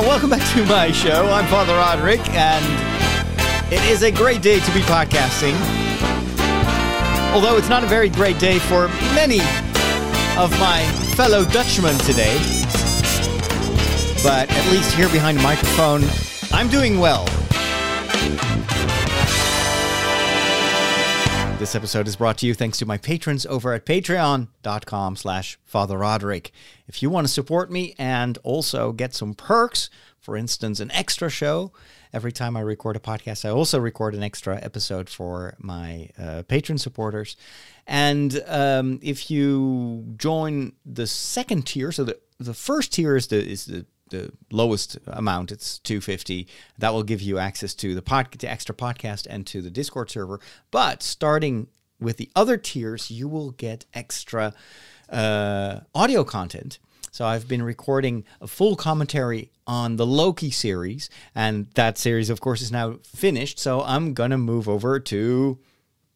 Welcome back to my show. I'm Father Roderick, and it is a great day to be podcasting. Although it's not a very great day for many of my fellow Dutchmen today. But at least here behind the microphone, I'm doing well. This episode is brought to you thanks to my patrons over at patreon.com slash Father Roderick. If you want to support me and also get some perks, for instance, an extra show, every time I record a podcast, I also record an extra episode for my uh, patron supporters. And um, if you join the second tier, so the, the first tier is the, is the the lowest amount it's 250 that will give you access to the pod to extra podcast and to the discord server. But starting with the other tiers you will get extra uh, audio content. So i've been recording a full commentary on the loki series and that series of course is now finished. So i'm gonna move over to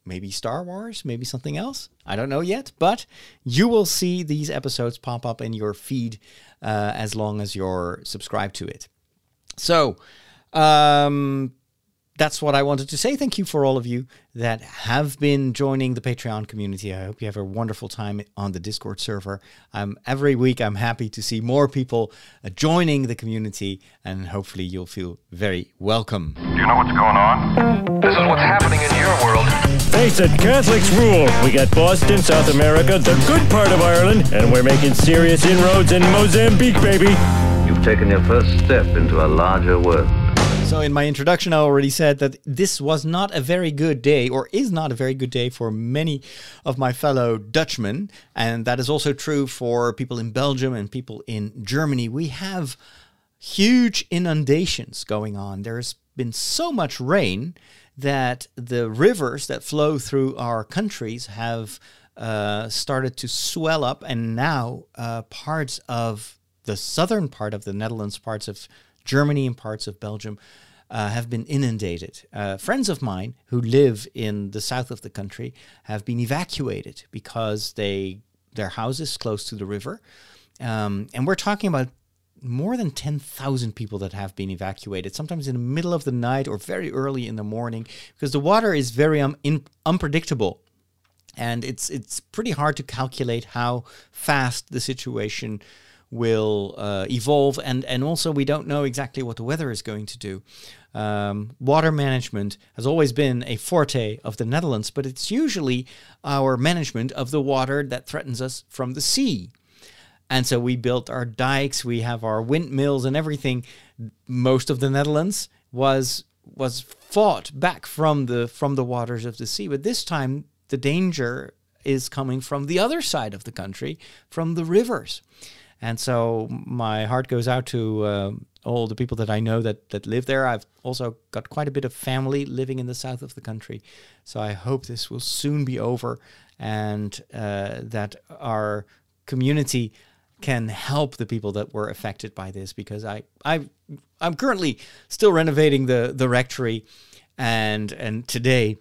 maybe Star Wars, maybe something else. I don't know yet, but you will see these episodes pop up in your feed uh, as long as you're subscribed to it. So, um, that's what I wanted to say. Thank you for all of you that have been joining the Patreon community. I hope you have a wonderful time on the Discord server. Um, every week, I'm happy to see more people uh, joining the community, and hopefully, you'll feel very welcome. Do you know what's going on? This is what's happening in your world. Face it, Catholics rule. We got Boston, South America, the good part of Ireland, and we're making serious inroads in Mozambique, baby. You've taken your first step into a larger world. So, in my introduction, I already said that this was not a very good day, or is not a very good day for many of my fellow Dutchmen. And that is also true for people in Belgium and people in Germany. We have huge inundations going on. There's been so much rain that the rivers that flow through our countries have uh, started to swell up, and now uh, parts of the southern part of the Netherlands, parts of Germany, and parts of Belgium uh, have been inundated. Uh, friends of mine who live in the south of the country have been evacuated because they their houses close to the river, um, and we're talking about more than 10,000 people that have been evacuated, sometimes in the middle of the night or very early in the morning, because the water is very um, in, unpredictable. And it's, it's pretty hard to calculate how fast the situation will uh, evolve. And, and also, we don't know exactly what the weather is going to do. Um, water management has always been a forte of the Netherlands, but it's usually our management of the water that threatens us from the sea. And so we built our dikes, we have our windmills and everything. Most of the Netherlands was was fought back from the from the waters of the sea. But this time the danger is coming from the other side of the country, from the rivers. And so my heart goes out to uh, all the people that I know that that live there. I've also got quite a bit of family living in the south of the country. So I hope this will soon be over and uh, that our community can help the people that were affected by this because I I I'm currently still renovating the the rectory and and today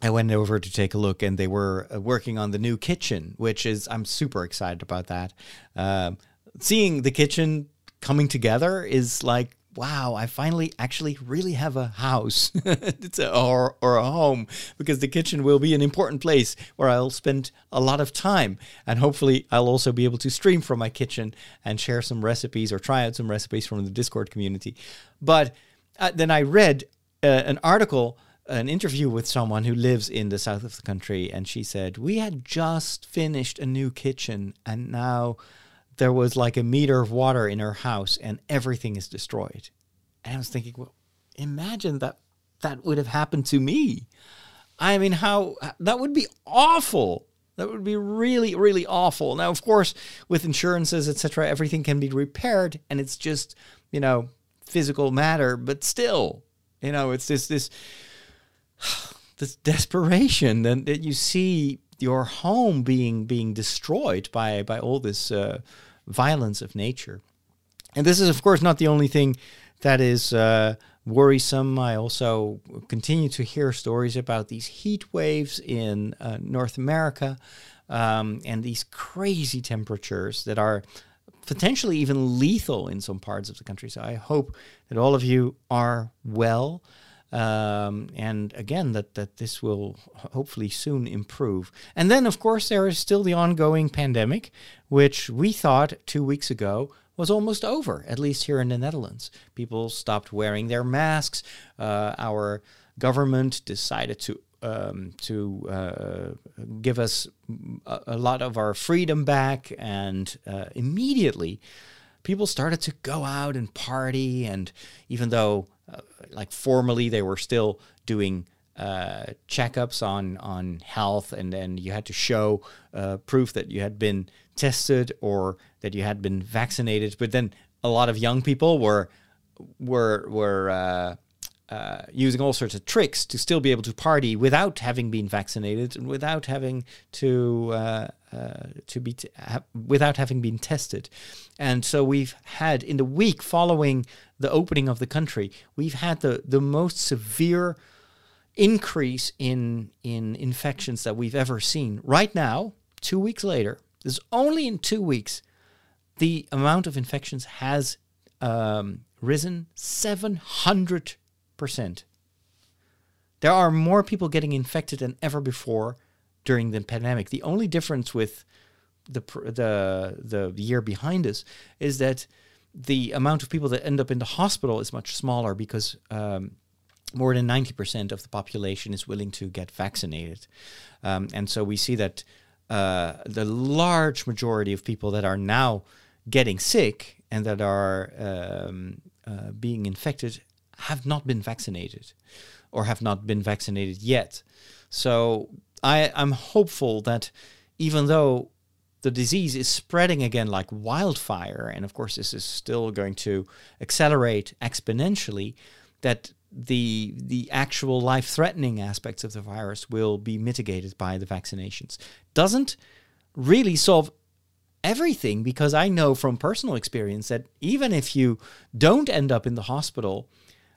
I went over to take a look and they were uh, working on the new kitchen which is I'm super excited about that um, seeing the kitchen coming together is like wow, I finally actually really have a house a, or, or a home because the kitchen will be an important place where I'll spend a lot of time. And hopefully, I'll also be able to stream from my kitchen and share some recipes or try out some recipes from the Discord community. But uh, then I read uh, an article an interview with someone who lives in the south of the country and she said we had just finished a new kitchen and now there was like a meter of water in her house and everything is destroyed. And I was thinking, well, imagine that that would have happened to me. I mean, how that would be awful. That would be really, really awful. Now, of course, with insurances, etc., everything can be repaired, and it's just you know physical matter. But still, you know, it's this this this desperation that, that you see your home being being destroyed by by all this uh, violence of nature. And this is, of course, not the only thing that is uh, worrisome. I also continue to hear stories about these heat waves in uh, North America um, and these crazy temperatures that are potentially even lethal in some parts of the country. So I hope that all of you are well. Um, and again, that, that this will hopefully soon improve. And then, of course, there is still the ongoing pandemic, which we thought two weeks ago was almost over, at least here in the Netherlands. People stopped wearing their masks. Uh, our government decided to um, to uh, give us a, a, lot of our freedom back, and uh, immediately people started to go out and party. And even though, uh, like formally, they were still doing uh, checkups on on health, and then you had to show uh, proof that you had been tested or that you had been vaccinated. But then a lot of young people were were were uh, uh, using all sorts of tricks to still be able to party without having been vaccinated and without having to uh, to be ha- without having been tested. And so we've had in the week following the opening of the country, we've had the the most severe increase in in infections that we've ever seen. Right now, two weeks later, there's only in two weeks the amount of infections has um, risen 700 percent. There are more people getting infected than ever before during the pandemic. The only difference with the the the year behind us is that the amount of people that end up in the hospital is much smaller because um, more than 90% of the population is willing to get vaccinated. Um, and so we see that uh, the large majority of people that are now getting sick and that are um, uh, being infected have not been vaccinated or have not been vaccinated yet. So I, I'm hopeful that even though the disease is spreading again like wildfire, and of course this is still going to accelerate exponentially, that the the actual life-threatening aspects of the virus will be mitigated by the vaccinations. Doesn't really solve everything because I know from personal experience that even if you don't end up in the hospital,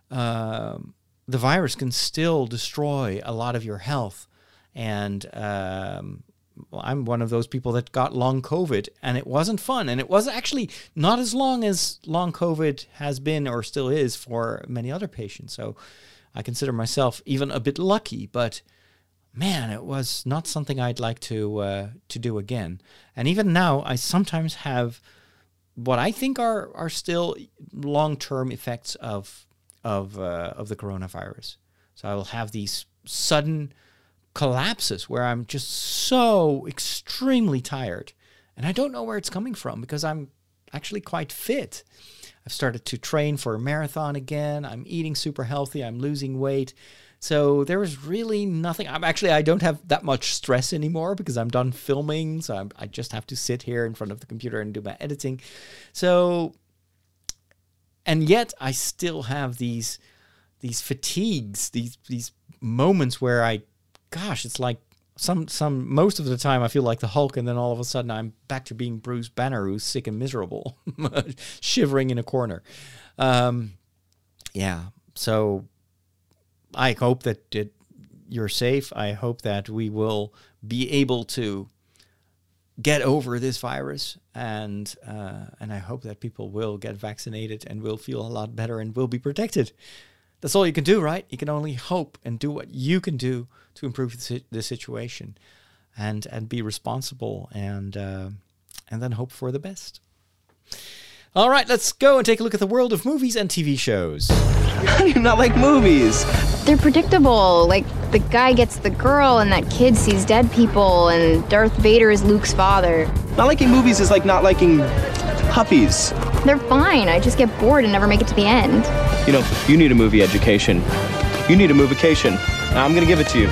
um, the virus can still destroy a lot of your health. And um, I'm one of those people that got long COVID, and it wasn't fun. And it was actually not as long as long COVID has been or still is for many other patients. So I consider myself even a bit lucky, but man, it was not something I'd like to uh, to do again. And even now, I sometimes have what I think are are still long term effects of of uh, of the coronavirus. So I will have these sudden collapses where I'm just so extremely tired, and I don't know where it's coming from because I'm actually quite fit. I've started to train for a marathon again. I'm eating super healthy. I'm losing weight. So there is really nothing. I'm actually I don't have that much stress anymore because I'm done filming. So I'm, I just have to sit here in front of the computer and do my editing. So and yet I still have these these fatigues, these these moments where I, gosh, it's like some some most of the time I feel like the Hulk, and then all of a sudden I'm back to being Bruce Banner, who's sick and miserable, shivering in a corner. Um, yeah, so I hope that it, you're safe. I hope that we will be able to get over this virus, and uh, and I hope that people will get vaccinated and will feel a lot better and will be protected. That's all you can do, right? You can only hope and do what you can do to improve the, the situation, and and be responsible and uh, and then hope for the best. All right, let's go and take a look at the world of movies and TV shows. How do you not like movies? They're predictable. Like, the guy gets the girl, and that kid sees dead people, and Darth Vader is Luke's father. Not liking movies is like not liking puppies. They're fine. I just get bored and never make it to the end. You know, you need a movie education. You need a movication. I'm gonna give it to you.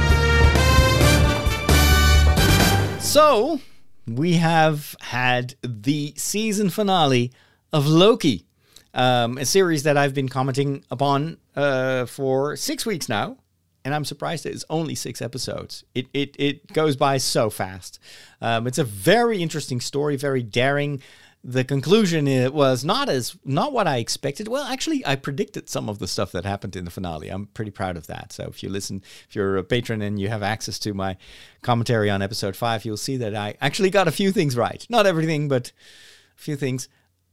So, we have had the season finale of Loki, um, a series that I've been commenting upon uh, for six weeks now. And I'm surprised it's only six episodes. It, it, it goes by so fast. Um, it's a very interesting story, very daring. The conclusion it was not as not what I expected. Well, actually, I predicted some of the stuff that happened in the finale. I'm pretty proud of that. So if you listen, if you're a patron and you have access to my commentary on episode five, you'll see that I actually got a few things right. Not everything, but a few things.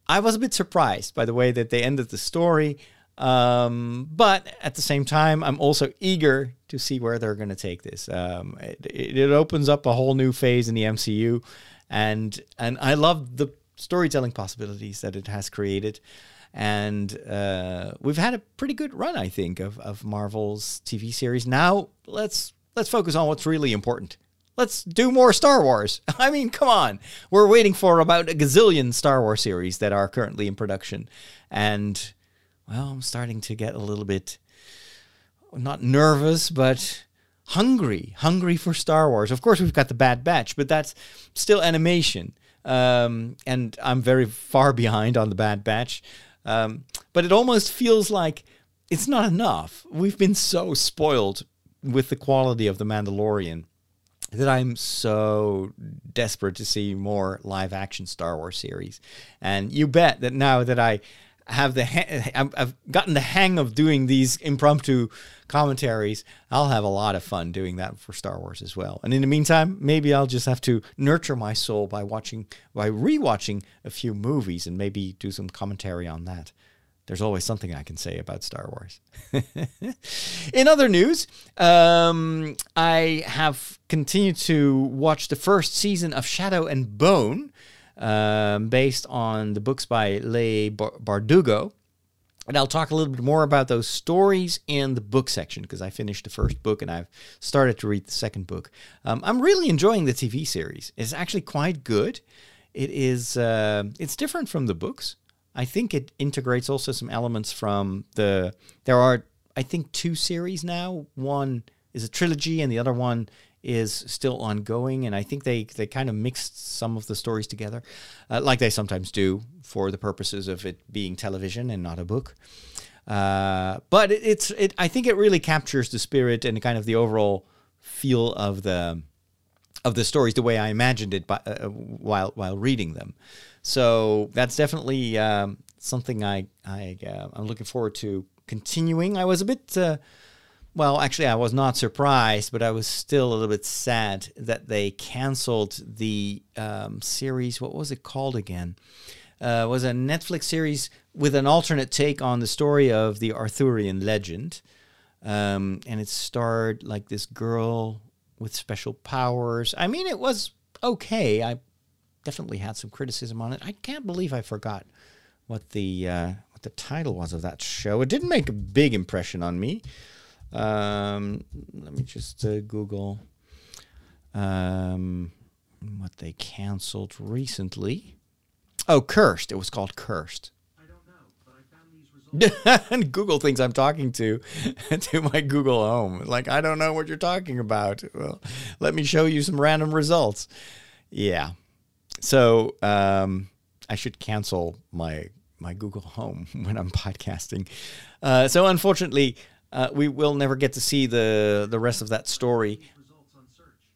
I was a bit surprised by the way that they ended the story. Um, but at the same time, I'm also eager to see where they're going to take this. Um, it, it opens up a whole new phase in the MCU, and and I love the storytelling possibilities that it has created. And uh, we've had a pretty good run, I think, of, of Marvel's TV series. Now let's let's focus on what's really important. Let's do more Star Wars. I mean, come on. We're waiting for about a gazillion Star Wars series that are currently in production. And, well, I'm starting to get a little bit, not nervous, but hungry. Hungry for Star Wars. Of course, we've got the Bad Batch, but that's still animation. Um, and I'm very far behind on the Bad Batch. Um, but it almost feels like it's not enough. We've been so spoiled with the quality of The Mandalorian that I'm so desperate to see more live action Star Wars series. And you bet that now that I have the ha- I've gotten the hang of doing these impromptu commentaries, I'll have a lot of fun doing that for Star Wars as well. And in the meantime, maybe I'll just have to nurture my soul by watching by rewatching a few movies and maybe do some commentary on that there's always something I can say about Star Wars. In other news, um, I have continued to watch the first season of Shadow and Bone, um, based on the books by Leigh Bardugo. And I'll talk a little bit more about those stories in the book section because I finished the first book and I've started to read the second book. Um, I'm really enjoying the TV series. It's actually quite good. It is. Uh, it's different from the books. I think it integrates also some elements from the. There are, I think, two series now. One is a trilogy, and the other one is still ongoing. And I think they they kind of mixed some of the stories together, uh, like they sometimes do for the purposes of it being television and not a book. Uh, but it, it's it. I think it really captures the spirit and kind of the overall feel of the of the stories the way I imagined it by, uh, while while reading them. So that's definitely um, something I, I uh, I'm looking forward to continuing. I was a bit, uh, well, actually, I was not surprised, but I was still a little bit sad that they canceled the um, series. What was it called again? Uh, was a Netflix series with an alternate take on the story of the Arthurian legend. Um, and it starred like this girl with special powers. I mean, it was okay. I definitely had some criticism on it. I can't believe I forgot what the uh, what the title was of that show. It didn't make a big impression on me. Um, let me just uh, Google um, what they canceled recently. Oh, Cursed. It was called Cursed. I don't know, but I found these results and Google thinks I'm talking to to my Google Home. Like I don't know what you're talking about. Well, let me show you some random results. Yeah, so um, I should cancel my my Google Home when I'm podcasting. Uh, so unfortunately, uh, we will never get to see the the rest of that story.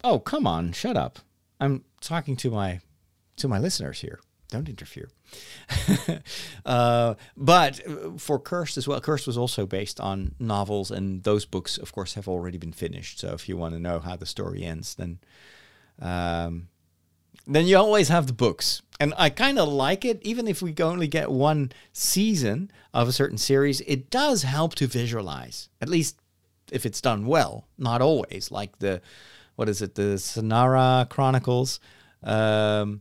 Oh come on, shut up! I'm talking to my to my listeners here. Don't interfere. uh, but for Cursed as well, Cursed was also based on novels, and those books, of course, have already been finished. So if you want to know how the story ends, then um, then you always have the books. And I kind of like it, even if we only get one season of a certain series, it does help to visualize, at least if it's done well. Not always, like the, what is it, the Shannara Chronicles. Um,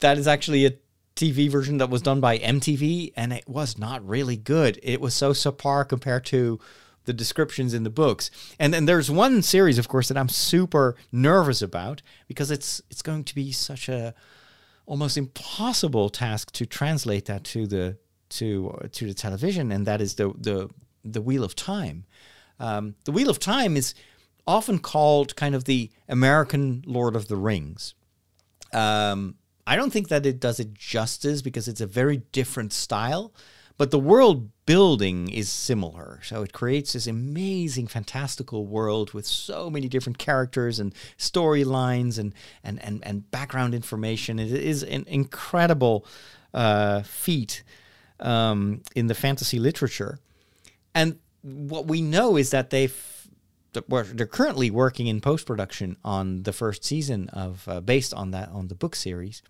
that is actually a TV version that was done by MTV, and it was not really good. It was so subpar compared to the descriptions in the books. And then there's one series, of course, that I'm super nervous about because it's it's going to be such a almost impossible task to translate that to the to to the television, and that is the the the Wheel of Time. Um, the Wheel of Time is often called kind of the American Lord of the Rings. Um, I don't think that it does it justice because it's a very different style. But the world building is similar. So it creates this amazing, fantastical world with so many different characters and storylines and, and, and, and background information. It is an incredible uh, feat um, in the fantasy literature. And what we know is that they've they're currently working in post production on the first season of uh, based on that on the book series.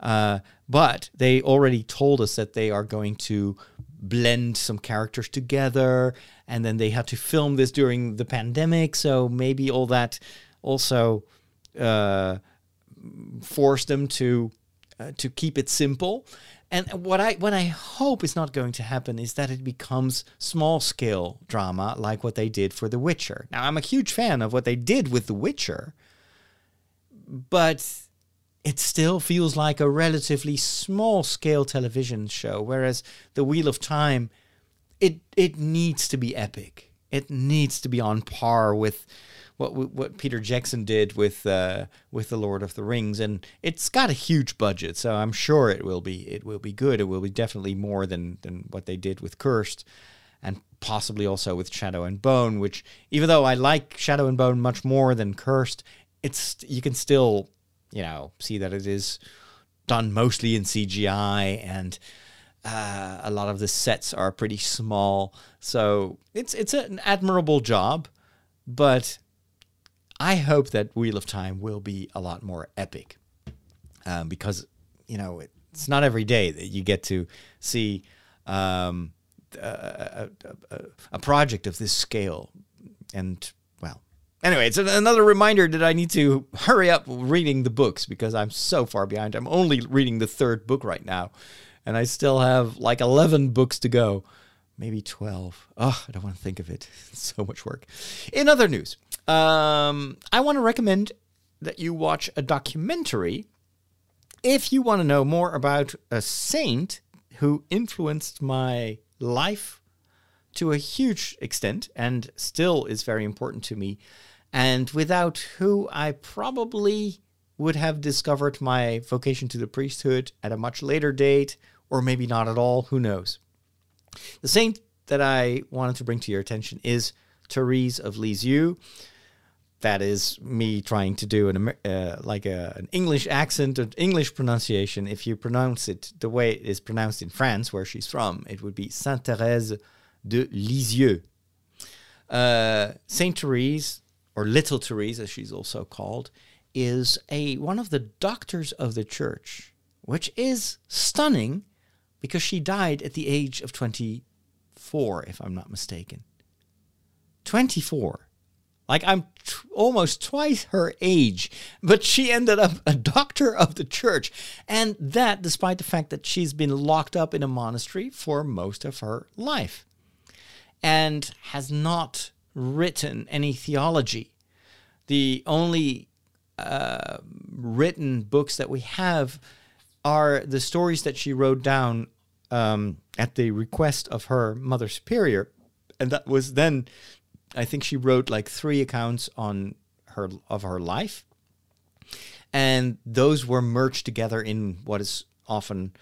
Uh, but they already told us that they are going to blend some characters together, and then they had to film this during the pandemic, so maybe all that also uh, forced them to uh, to keep it simple. And what I what I hope is not going to happen is that it becomes small scale drama like what they did for The Witcher. Now I'm a huge fan of what they did with The Witcher, but it still feels like a relatively small scale television show whereas The Wheel of Time it it needs to be epic. It needs to be on par with what what Peter Jackson did with uh, with the Lord of the Rings, and it's got a huge budget, so I'm sure it will be it will be good. It will be definitely more than than what they did with Cursed, and possibly also with Shadow and Bone. Which, even though I like Shadow and Bone much more than Cursed, it's you can still you know see that it is done mostly in CGI and. Uh, a lot of the sets are pretty small, so it's it's an admirable job, but I hope that Wheel of Time will be a lot more epic um, because, you know, it's not every day that you get to see um, a, a, a, project of this scale. And, well, anyway, it's another reminder that I need to hurry up reading the books because I'm so far behind. I'm only reading the third book right now, and I still have like 11 books to go maybe 12. Oh, I don't want to think of it. It's so much work. In other news, um, I want to recommend that you watch a documentary if you want to know more about a saint who influenced my life to a huge extent and still is very important to me, and without who I probably would have discovered my vocation to the priesthood at a much later date, or maybe not at all, who knows. The saint that I wanted to bring to your attention is Therese of Lisieux. That is me trying to do an uh, like a, an English accent, an English pronunciation. If you pronounce it the way it is pronounced in France, where she's from, it would be Sainte Thérèse de Lisieux. Uh, Saint Therese, or Little Therese, as she's also called, is a one of the doctors of the church, which is stunning because she died at the age of 24, if I'm not mistaken. 24. Like I'm t- almost twice her age, but she ended up a doctor of the church. And that despite the fact that she's been locked up in a monastery for most of her life and has not written any theology. The only uh, written books that we have are the stories that she wrote down um, at the request of her mother superior, and that was then, I think she wrote like three accounts on her of her life, and those were merged together in what is often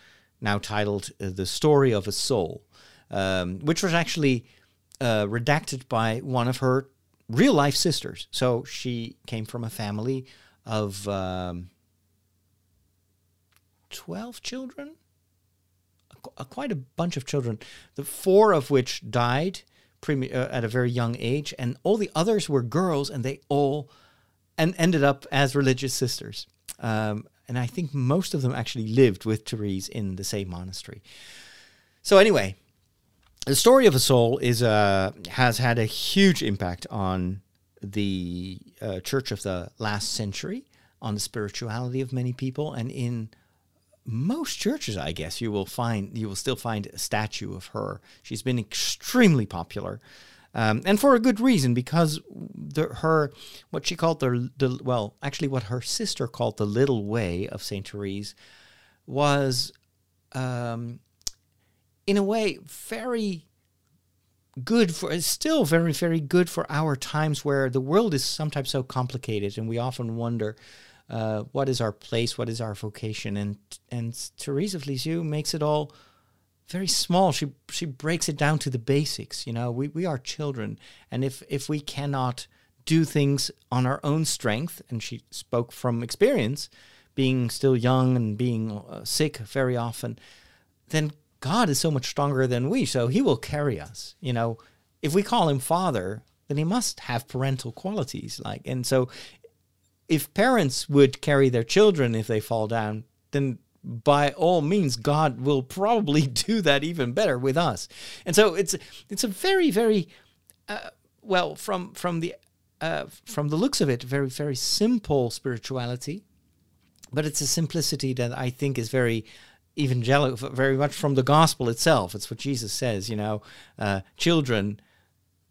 now titled uh, "The Story of a Soul," um, which was actually uh, redacted by one of her real life sisters. So she came from a family of um, 12 children, a, quite a bunch of children, the four of which died pre- uh, at a very young age, and all the others were girls, and they all and ended up as religious sisters. Um, and I think most of them actually lived with Therese in the same monastery. So anyway, the story of a soul is uh, has had a huge impact on the uh, church of the last century, on the spirituality of many people, and in most churches, I guess, you will find you will still find a statue of her. She's been extremely popular, um, and for a good reason because the, her what she called the, the well, actually what her sister called the little way of Saint Therese was, um, in a way, very good for still very very good for our times where the world is sometimes so complicated and we often wonder uh, what is our place, what is our vocation, and and Therese of Lisieux makes it all very small. She she breaks it down to the basics. You know, we, we are children, and if if we cannot do things on our own strength, and she spoke from experience, being still young and being uh, sick very often, then God is so much stronger than we, so He will carry us. You know, if we call Him Father, then He must have parental qualities. Like, and so if parents would carry their children if they fall down, then by all means, God will probably do that even better with us. And so it's it's a very very uh, well from from the uh, from the looks of it, very very simple spirituality, but it's a simplicity that I think is very evangelical, very much from the gospel itself. It's what Jesus says. You know, uh, children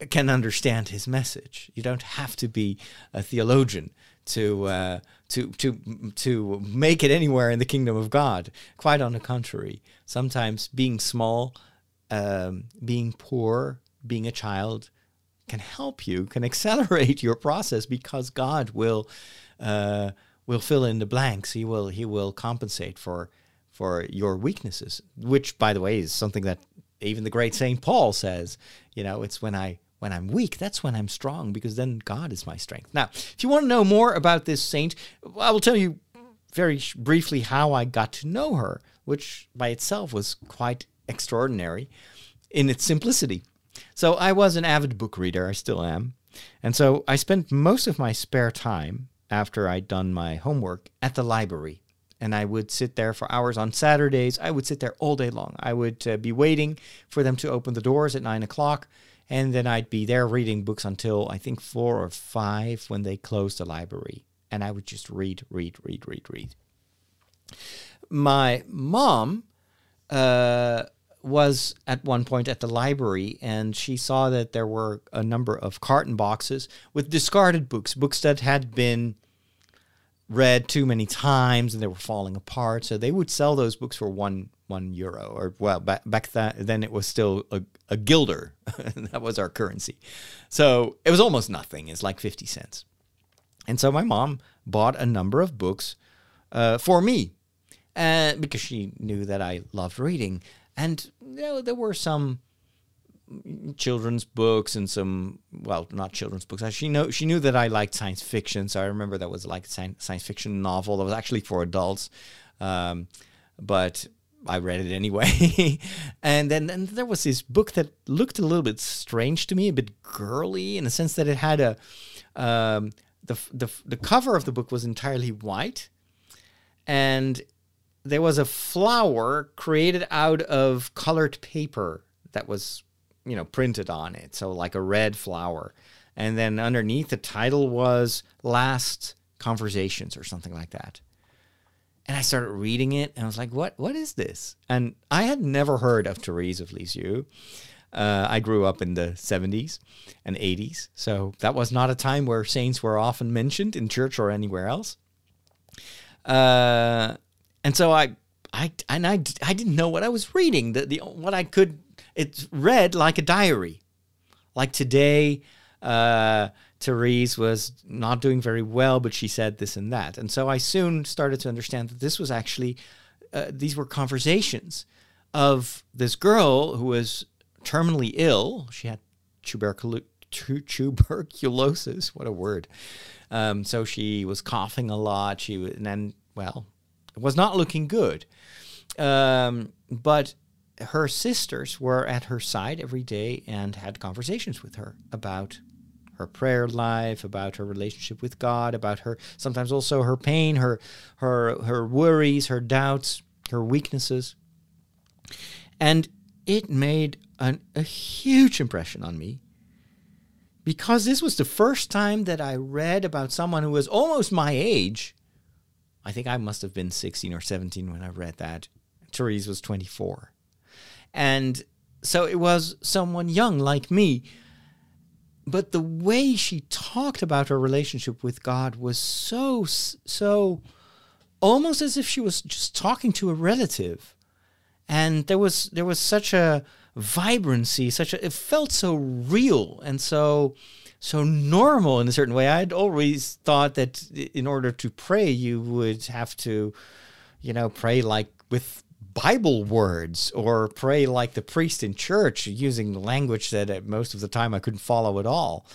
can understand his message. You don't have to be a theologian to uh, to to to make it anywhere in the kingdom of God. Quite on the contrary, sometimes being small, um, being poor, being a child can help you, can accelerate your process because God will uh, will fill in the blanks. He will he will compensate for for your weaknesses, which, by the way, is something that even the great Saint Paul says. You know, it's when I when I'm weak, that's when I'm strong because then God is my strength. Now, if you want to know more about this saint, I will tell you very briefly how I got to know her, which by itself was quite extraordinary in its simplicity. So, I was an avid book reader, I still am. And so I spent most of my spare time after I'd done my homework at the library. And I would sit there for hours on Saturdays. I would sit there all day long. I would uh, be waiting for them to open the doors at nine o'clock and then I'd be there reading books until I think four or five when they closed the library. And I would just read, read, read, read, read. My mom uh, was at one point at the library and she saw that there were a number of carton boxes with discarded books, books that had been read too many times and they were falling apart. So they would sell those books for one one euro, or well, back back that, then it was still a, a guilder. that was our currency. So it was almost nothing. It's like fifty cents. And so my mom bought a number of books uh, for me, uh, because she knew that I loved reading. And you know, there were some children's books and some well not children's books. She know she knew that i liked science fiction so i remember that was like a science fiction novel that was actually for adults. Um, but I read it anyway. and then and there was this book that looked a little bit strange to me, a bit girly in the sense that it had a um, the, the the cover of the book was entirely white, and there was a flower created out of colored paper that was you know printed on it, so like a red flower. And then underneath the title was Last Conversations or something like that and I started reading it, and I was like, "What? What is this?" And I had never heard of Therese of Lisieux. Uh, I grew up in the 70s and 80s, so that was not a time where saints were often mentioned in church or anywhere else. Uh, and so I, I, and I, I didn't know what I was reading. The, the what I could, it read like a diary, like today. Uh, Therese was not doing very well, but she said this and that. And so I soon started to understand that this was actually, uh, these were conversations of this girl who was terminally ill. She had tuberculosis. What a word! Um, so she was coughing a lot. She was, and then, well, it was not looking good. Um, but her sisters were at her side every day and had conversations with her about her prayer life, about her relationship with God, about her sometimes also her pain, her her her worries, her doubts, her weaknesses. And it made an, a huge impression on me because this was the first time that I read about someone who was almost my age. I think I must have been 16 or 17 when I read that. Therese was 24. And so it was someone young like me. But the way she talked about her relationship with God was so so almost as if she was just talking to a relative. And there was there was such a vibrancy such a it felt so real and so so normal in a certain way. I'd always thought that in order to pray you would have to you know pray like with Bible words or pray like the priest in church using language that at most of the time I couldn't follow at all.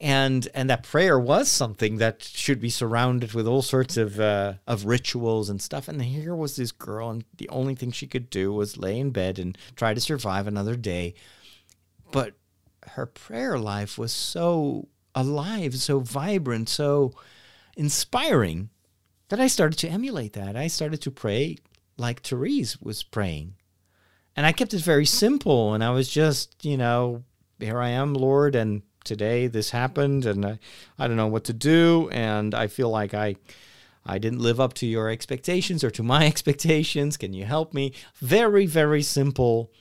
And and that prayer was something that should be surrounded with all sorts of uh, of rituals and stuff. And here was this girl, and the only thing she could do was lay in bed and try to survive another day. But her prayer life was so alive, so vibrant, so inspiring that I started to emulate that. I started to pray like Therese was praying. And I kept it very simple. And I was just, you know, here I am, Lord, and today this happened, and I, I don't know what to do. And I feel like I, I didn't live up to your expectations or to my expectations. Can you help me? Very, very simple,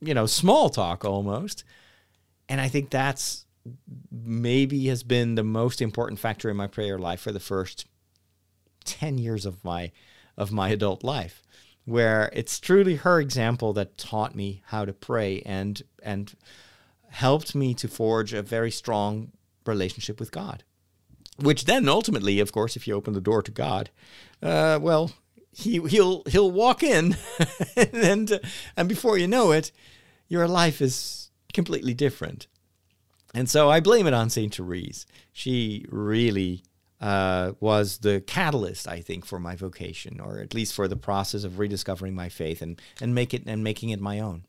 you know, small talk almost. And I think that's maybe has been the most important factor in my prayer life for the first 10 years of my of my adult life where it's truly her example that taught me how to pray and and helped me to forge a very strong relationship with God which then ultimately of course if you open the door to God uh, well he he'll he'll walk in and and before you know it your life is completely different and so I blame it on St. Therese. She really uh, was the catalyst, I think, for my vocation, or at least for the process of rediscovering my faith and, and make it and making it my own.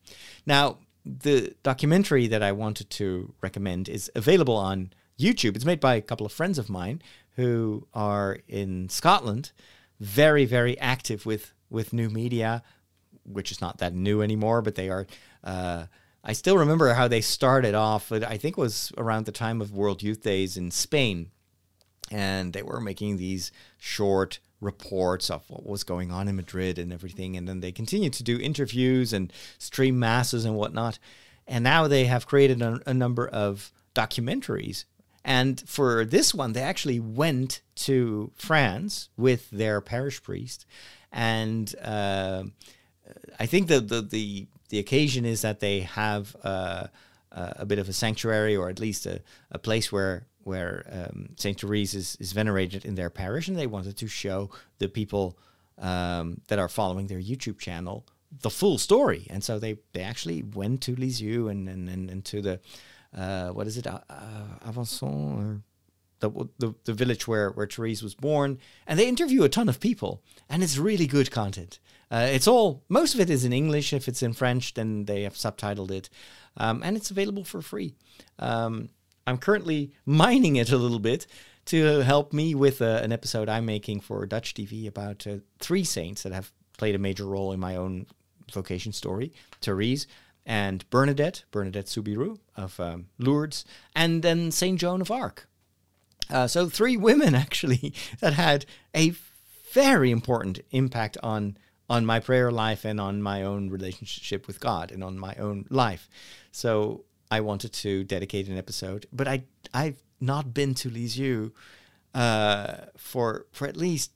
Now, the documentary that I wanted to recommend is available on YouTube. It's made by a couple of friends of mine who are in Scotland, very, very active with with new media, which is not that new anymore, but they are. Uh, I still remember how they started off. I think it was around the time of World Youth Days in Spain, and they were making these short reports of what was going on in Madrid and everything. And then they continued to do interviews and stream masses and whatnot. And now they have created a, a number of documentaries. And for this one, they actually went to France with their parish priest. And uh, I think the, the, the, the occasion is that they have uh, a bit of a sanctuary or at least a, a place where where um, Saint Therese is, is venerated in their parish, and they wanted to show the people um, that are following their YouTube channel the full story. And so they, they actually went to Lisieux and, and, and, and to the, uh, what is it, uh, Alençon, or the, the, the village where, where Therese was born. And they interview a ton of people, and it's really good content. Uh, it's all, most of it is in English. If it's in French, then they have subtitled it. Um, and it's available for free. Um, I'm currently mining it a little bit to help me with uh, an episode I'm making for Dutch TV about uh, three saints that have played a major role in my own vocation story Therese and Bernadette, Bernadette Soubirous of um, Lourdes, and then Saint Joan of Arc. Uh, so, three women actually that had a very important impact on on my prayer life and on my own relationship with God and on my own life. So I wanted to dedicate an episode, but I I've not been to Lisieux uh, for for at least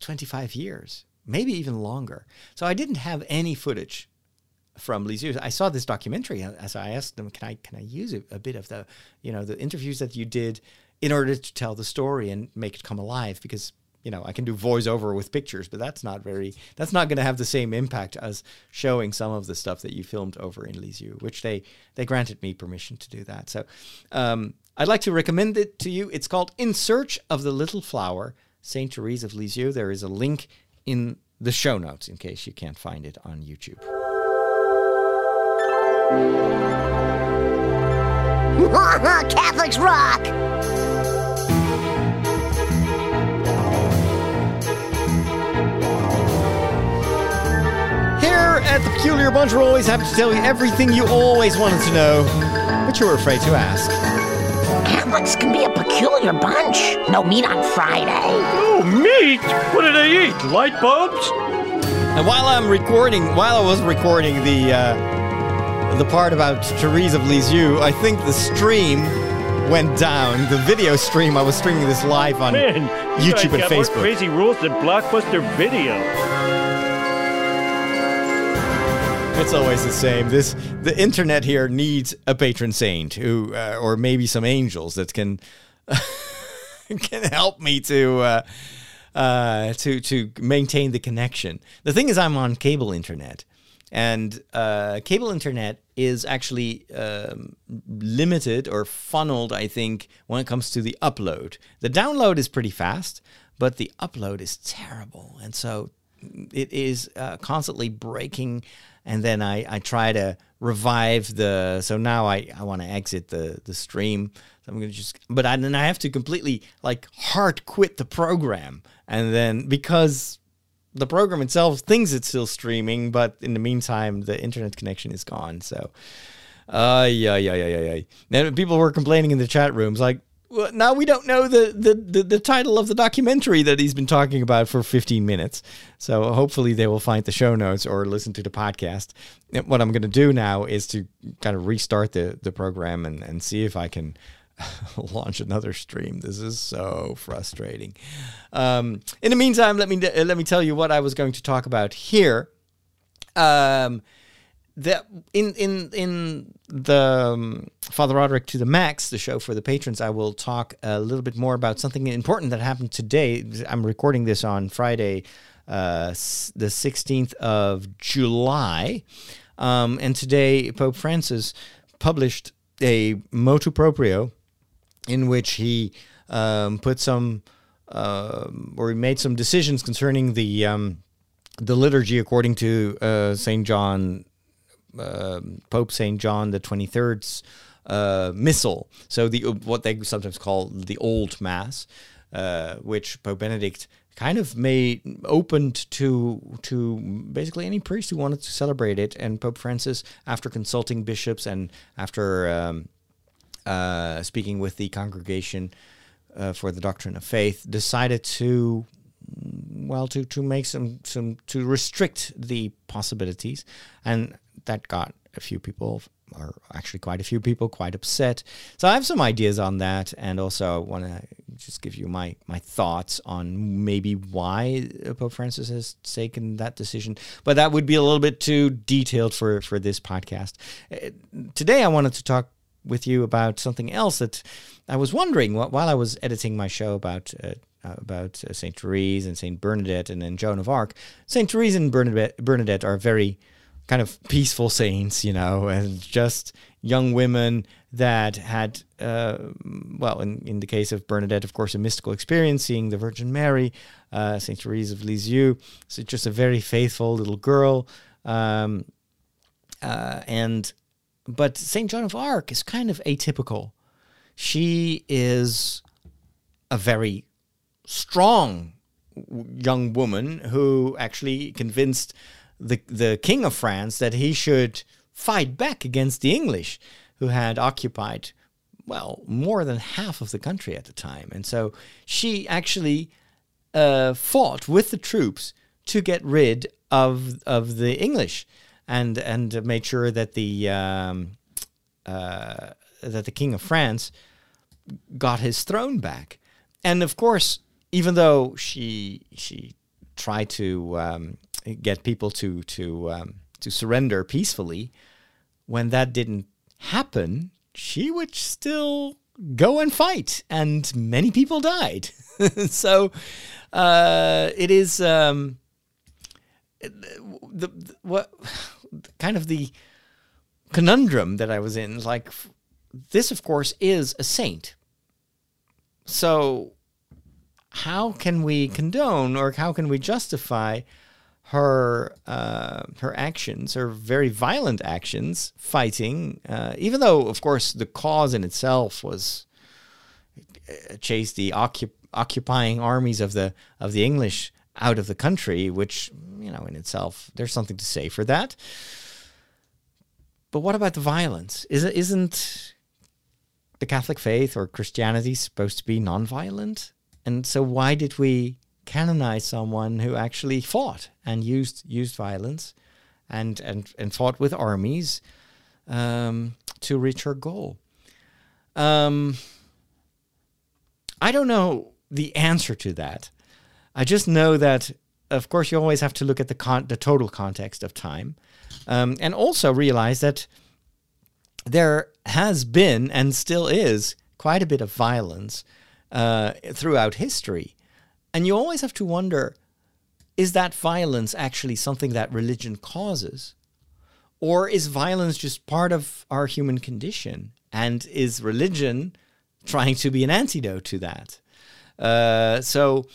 twenty five years, maybe even longer. So I didn't have any footage from Lisieux. I saw this documentary, as I asked them, "Can I can I use a, a bit of the you know the interviews that you did in order to tell the story and make it come alive?" Because you know, I can do voiceover with pictures, but that's not very, that's not going to have the same impact as showing some of the stuff that you filmed over in Lisieux, which they, they granted me permission to do that. So um, I'd like to recommend it to you. It's called In Search of the Little Flower, St. Therese of Lisieux. There is a link in the show notes in case you can't find it on YouTube. Catholics rock! At the Peculiar Bunch, we're always happy to tell you everything you always wanted to know, but you were afraid to ask. Catholics can be a peculiar bunch. No meat on Friday. Oh, meat? What do they eat? Light bulbs? And while I'm recording, while I was recording the uh, the part about Therese of Lisieux, I think the stream went down. The video stream. I was streaming this live on Man, you YouTube guys and got more crazy rules than Blockbuster Video. It's always the same. This the internet here needs a patron saint who, uh, or maybe some angels that can can help me to uh, uh, to to maintain the connection. The thing is, I'm on cable internet, and uh, cable internet is actually um, limited or funneled. I think when it comes to the upload, the download is pretty fast, but the upload is terrible, and so it is uh, constantly breaking and then I, I try to revive the so now I, I want to exit the the stream so I'm gonna just but I, then I have to completely like hard quit the program and then because the program itself thinks it's still streaming, but in the meantime, the internet connection is gone. So, uh, yeah, yeah, yeah, yeah, yeah. Now, people were complaining in the chat rooms, like, now we don't know the, the, the, the title of the documentary that he's been talking about for 15 minutes. So hopefully they will find the show notes or listen to the podcast. And what I'm going to do now is to kind of restart the, the program and, and see if I can launch another stream. This is so frustrating. Um, in the meantime, let me let me tell you what I was going to talk about here. Um, that in in in the um, Father Roderick to the Max, the show for the patrons, I will talk a little bit more about something important that happened today. I'm recording this on Friday, uh, the 16th of July, um, and today Pope Francis published a motu proprio in which he um, put some uh, or he made some decisions concerning the um, the liturgy according to uh, Saint John, uh, Pope Saint John the Twenty Third's uh, missal. So the what they sometimes call the Old Mass, uh, which Pope Benedict kind of made opened to to basically any priest who wanted to celebrate it. And Pope Francis, after consulting bishops and after um, uh, speaking with the congregation uh, for the doctrine of faith, decided to well to to make some some to restrict the possibilities, and that got a few people or actually quite a few people quite upset. So I have some ideas on that, and also I want to just give you my my thoughts on maybe why Pope Francis has taken that decision. But that would be a little bit too detailed for for this podcast. Uh, today, I wanted to talk with you about something else that I was wondering while I was editing my show about uh, about uh, Saint Therese and Saint Bernadette and then Joan of Arc. Saint Therese and Bernadette, Bernadette are very kind of peaceful saints, you know, and just young women that had, uh, well, in, in the case of Bernadette, of course, a mystical experience, seeing the Virgin Mary, uh, Saint Therese of Lisieux, so just a very faithful little girl, um, uh, and but St. Joan of Arc is kind of atypical. She is a very strong young woman who actually convinced the the king of France that he should fight back against the English who had occupied well more than half of the country at the time. And so she actually uh, fought with the troops to get rid of of the English and and made sure that the um, uh, that the king of France got his throne back. And of course, even though she she tried to um, get people to to um, to surrender peacefully, when that didn't happen, she would still go and fight, and many people died. so uh, it is um, the, the what kind of the conundrum that I was in. Like, this, of course, is a saint. So, how can we condone or how can we justify her uh, her actions, her very violent actions, fighting? Uh, even though, of course, the cause in itself was uh, chase the occup- occupying armies of the of the English out of the country, which you know in itself there's something to say for that. But what about the violence? Is isn't the Catholic faith or Christianity is supposed to be nonviolent? And so why did we canonize someone who actually fought and used used violence and and, and fought with armies um, to reach her goal? Um, I don't know the answer to that. I just know that, of course, you always have to look at the con- the total context of time. Um, and also realize that there has been and still is quite a bit of violence uh, throughout history. And you always have to wonder is that violence actually something that religion causes? Or is violence just part of our human condition? And is religion trying to be an antidote to that? Uh, so,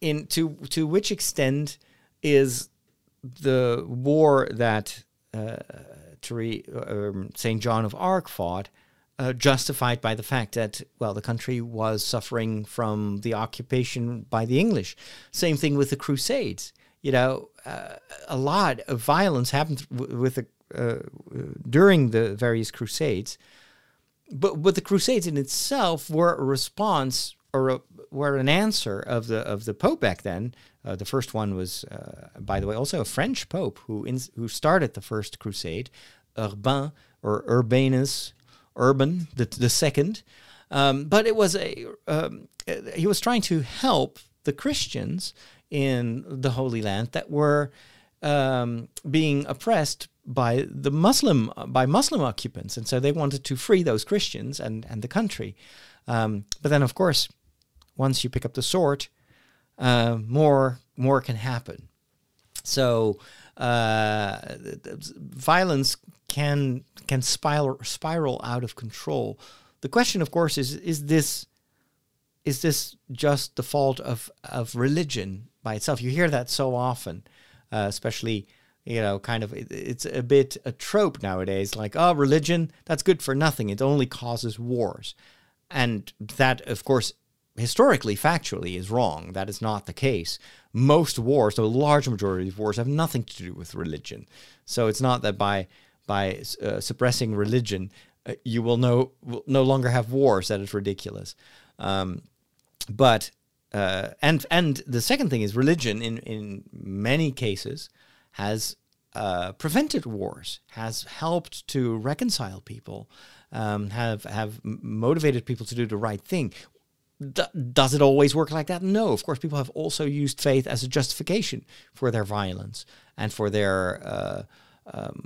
in to to which extent is the war that uh, um, St. Joan of Arc fought uh, justified by the fact that, well, the country was suffering from the occupation by the English. Same thing with the Crusades. you know, uh, a lot of violence happened with the uh, during the various crusades. But but the crusades in itself were a response or a, were an answer of the of the pope back then. Uh, the first one was, uh, by the way, also a French pope who in, who started the first crusade, Urbain or Urbanus, Urban the the second. Um, but it was a um, he was trying to help the Christians in the Holy Land that were um, being oppressed by the Muslim by Muslim occupants, and so they wanted to free those Christians and and the country. Um, but then, of course, once you pick up the sword, uh, more more can happen. So uh, violence can can spiral spiral out of control. The question, of course, is is this is this just the fault of of religion by itself? You hear that so often, uh, especially you know, kind of it, it's a bit a trope nowadays. Like, oh, religion that's good for nothing. It only causes wars, and that, of course, historically, factually, is wrong. That is not the case. Most wars, the large majority of wars, have nothing to do with religion. So it's not that by by uh, suppressing religion, uh, you will no will no longer have wars. That is ridiculous. Um, but uh, and and the second thing is religion. In in many cases, has uh, prevented wars, has helped to reconcile people, um, have have motivated people to do the right thing. D- does it always work like that? No. Of course, people have also used faith as a justification for their violence and for their uh, um,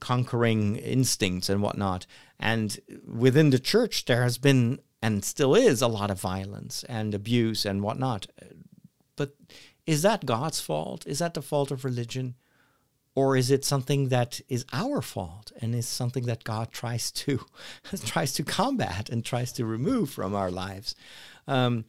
conquering instincts and whatnot. And within the church, there has been and still is a lot of violence and abuse and whatnot. But is that God's fault? Is that the fault of religion? Or is it something that is our fault and is something that God tries to tries to combat and tries to remove from our lives? Um,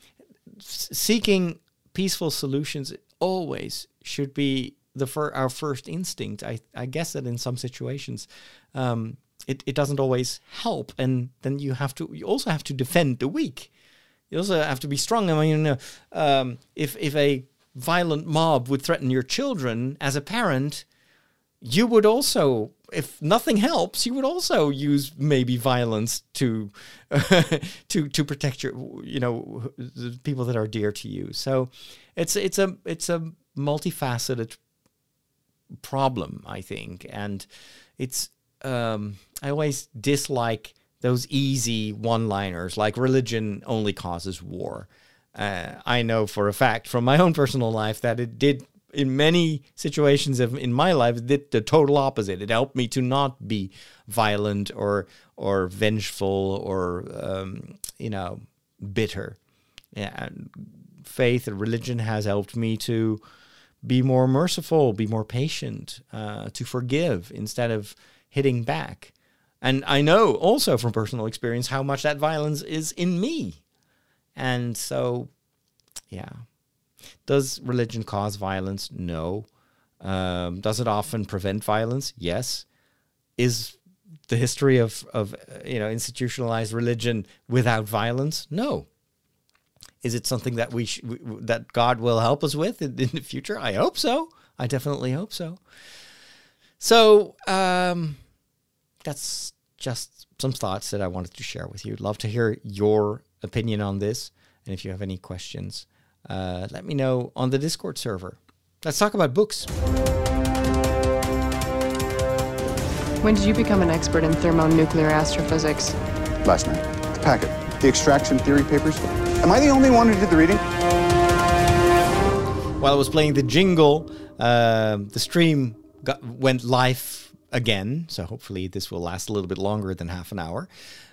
seeking peaceful solutions always should be the fir- our first instinct. I, I guess that in some situations, um, it, it doesn't always help, and then you have to you also have to defend the weak. You also have to be strong. I mean, um, if if a violent mob would threaten your children as a parent, you would also, if nothing helps, you would also use maybe violence to to to protect your, you know, the people that are dear to you. So it's it's a it's a multifaceted problem, I think, and it's um, I always dislike those easy one-liners like religion only causes war uh, I know for a fact from my own personal life that it did in many situations of in my life did the total opposite. It helped me to not be violent or or vengeful or um, you know bitter. Yeah, faith and religion has helped me to be more merciful, be more patient, uh, to forgive instead of hitting back. And I know also from personal experience how much that violence is in me. And so, yeah. Does religion cause violence? No. Um, does it often prevent violence? Yes. Is the history of, of uh, you know institutionalized religion without violence? No. Is it something that we sh- that God will help us with in, in, the future? I hope so. I definitely hope so. So um, that's just some thoughts that I wanted to share with you. Love to hear your opinion on this. And if you have any questions, uh, let me know on the Discord server. Let's talk about books. When did you become an expert in thermonuclear astrophysics? Last night. The packet. The extraction theory papers. Am I the only one who did the reading? While I was playing the jingle, uh, the stream got, went live again. So hopefully this will last a little bit longer than half an hour.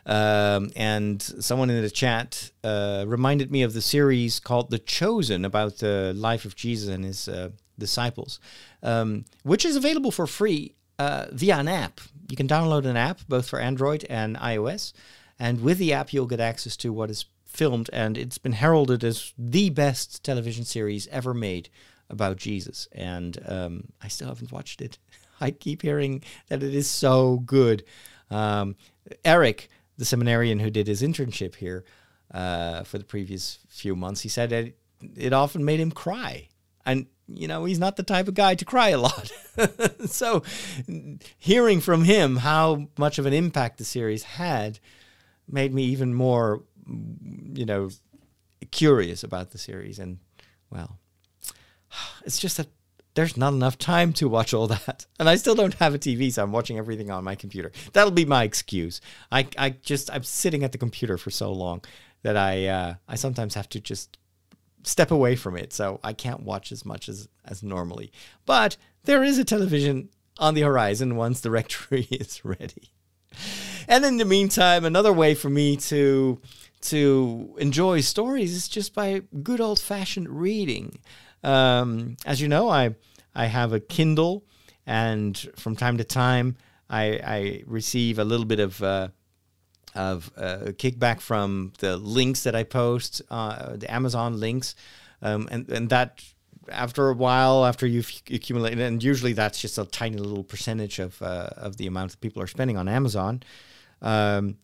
Um, and someone in the chat uh, reminded me of the series called The Chosen about the life of Jesus and his uh, disciples, um, which is available for free uh, via an app. You can download an app both for Android and iOS. And with the app, you'll get access to what is filmed. And it's been heralded as the best television series ever made about Jesus. And um, I still haven't watched it. I keep hearing that it is so good. Um, Eric the seminarian who did his internship here uh, for the previous few months, he said that it often made him cry. And you know, he's not the type of guy to cry a lot. so, hearing from him how much of an impact the series had made me even more, you know, curious about the series. And, well, it's just that there's not enough time to watch all that. And I still don't have a TV, so I'm watching everything on my computer. That'll be my excuse. I, I just, I'm sitting at the computer for so long that I, uh, I sometimes have to just step away from it, so I can't watch as much as as normally. But there is a television on the horizon once the rectory is ready. And in the meantime, another way for me to to enjoy stories is just by good old fashioned reading. Um, as you know, I I have a Kindle, and from time to time, I, I receive a little bit of uh, of uh, kickback from the links that I post, uh, the Amazon links, um, and and that after a while, after you've accumulated, and usually that's just a tiny little percentage of uh, of the amount that people are spending on Amazon. Um,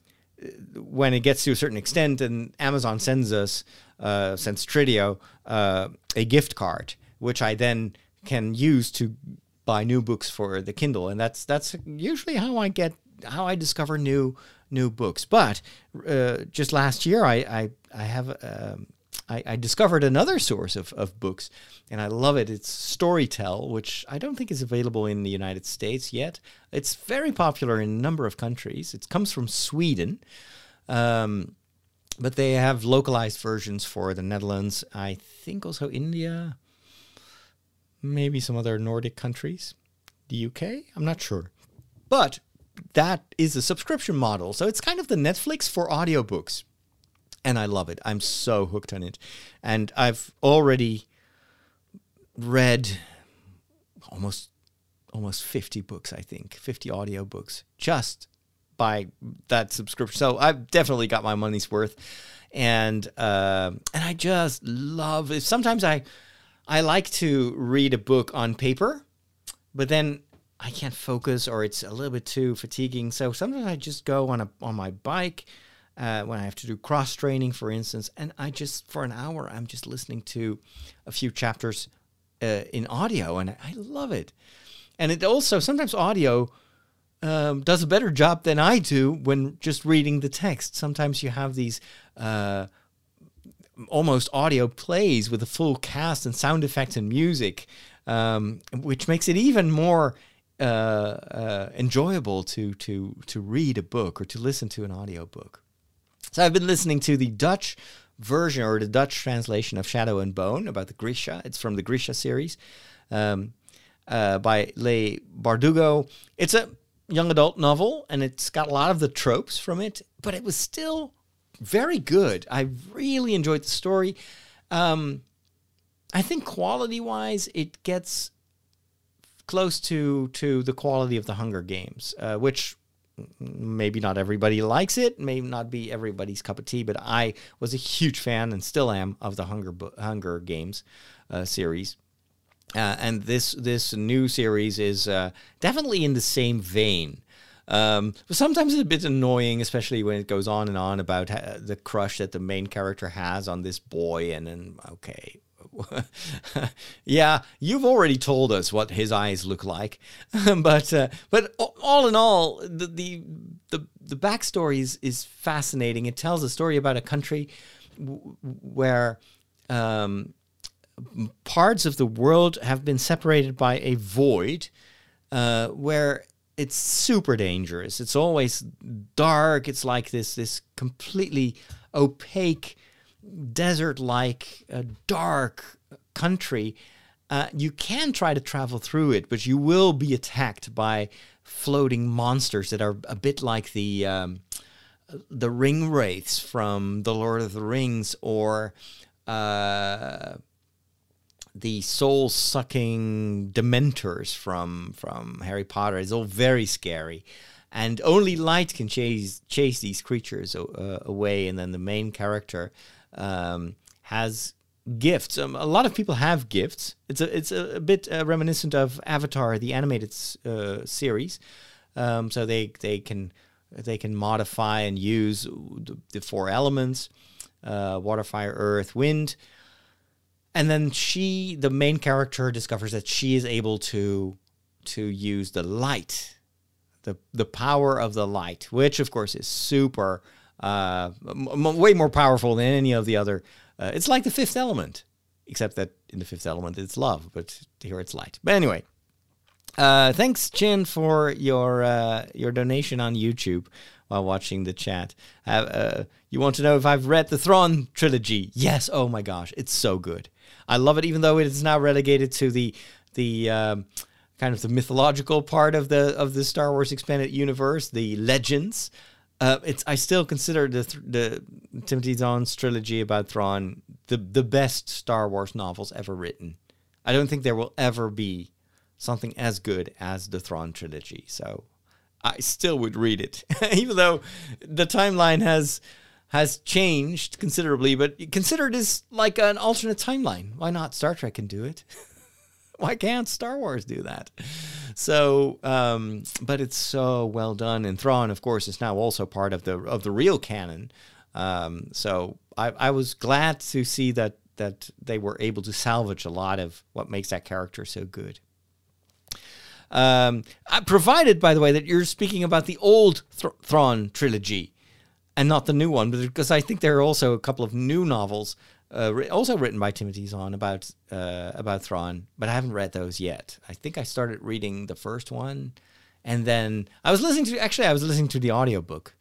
when it gets to a certain extent, and Amazon sends us uh, sends Trideo uh, a gift card, which I then can use to buy new books for the Kindle, and that's that's usually how I get how I discover new new books. But uh, just last year, I I, I have um, I, I, discovered another source of, of books, and I love it. It's Storytel, which I don't think is available in the United States yet. It's very popular in a number of countries. It comes from Sweden. Um, but they have localized versions for the Netherlands, I think also India, maybe some other Nordic countries, the UK, I'm not sure. But that is a subscription model. So it's kind of the Netflix for audiobooks. And I love it. I'm so hooked on it. And I've already read almost almost 50 books, I think, 50 audiobooks just by that subscription. So I've definitely got my money's worth. And uh, and I just love it. Sometimes I I like to read a book on paper, but then I can't focus or it's a little bit too fatiguing. So sometimes I just go on a on my bike uh, when I have to do cross training, for instance, and I just for an hour I'm just listening to a few chapters uh, in audio, and I love it. And it also sometimes audio um, does a better job than I do when just reading the text. Sometimes you have these. Uh, almost audio plays with a full cast and sound effects and music, um, which makes it even more uh, uh, enjoyable to to to read a book or to listen to an audiobook. So I've been listening to the Dutch version or the Dutch translation of Shadow and Bone about the Grisha. It's from the Grisha series um, uh, by Leigh Bardugo. It's a young adult novel and it's got a lot of the tropes from it, but it was still very good. I really enjoyed the story. Um, I think quality wise, it gets close to to the quality of the Hunger Games, uh, which maybe not everybody likes it, may not be everybody's cup of tea, but I was a huge fan and still am of the Hunger Hunger Games uh, series. Uh, and this this new series is uh, definitely in the same vein. Um, but sometimes it's a bit annoying, especially when it goes on and on about uh, the crush that the main character has on this boy, and then okay, yeah, you've already told us what his eyes look like, but uh, but all in all, the the the, the backstory is, is fascinating. It tells a story about a country w- where um, parts of the world have been separated by a void, uh, where it's super dangerous. It's always dark. It's like this this completely opaque desert like uh, dark country, uh, you can try to travel through it, but you will be attacked by floating monsters that are a bit like the um, the ring wraiths from the Lord of the Rings or uh, the soul sucking dementors from from Harry Potter. is all very scary. And only light can chase chase these creatures uh, away, and then the main character um, has gifts. Um, a lot of people have gifts. It's a it's a, a bit uh, reminiscent of Avatar, the animated uh, series. Um, so they they can they can modify and use the, the four elements: uh, water, fire, earth, wind. And then she, the main character, discovers that she is able to to use the light, the the power of the light, which of course is super, uh, m- way more powerful than any of the other. Uh, it's like the fifth element, except that in the fifth element it's love, but here it's light. But anyway, uh, thanks, Chin, for your uh, your donation on YouTube while watching the chat. Uh, uh, you want to know if I've read the Thrawn trilogy? Yes. Oh my gosh, it's so good. I love it, even though it is now relegated to the the um, kind of the mythological part of the of the Star Wars expanded universe, the legends. Uh, it's I still consider the the Timothy Zahn's trilogy about Thrawn the the best Star Wars novels ever written. I don't think there will ever be something as good as the Thrawn trilogy. So I still would read it, even though the timeline has has changed considerably. But consider it as like an alternate timeline. Why not? Star Trek can do it. Why can't Star Wars do that? So, um, but it's so well done. And Thrawn, of course, is now also part of the of the real canon. Um, so I, I was glad to see that that they were able to salvage a lot of what makes that character so good. Um, provided, by the way, that you're speaking about the old Th- Thrawn trilogy and not the new one, because I think there are also a couple of new novels, uh, also written by Timothy Zahn about uh, about Thrawn, but I haven't read those yet. I think I started reading the first one, and then I was listening to actually I was listening to the audiobook,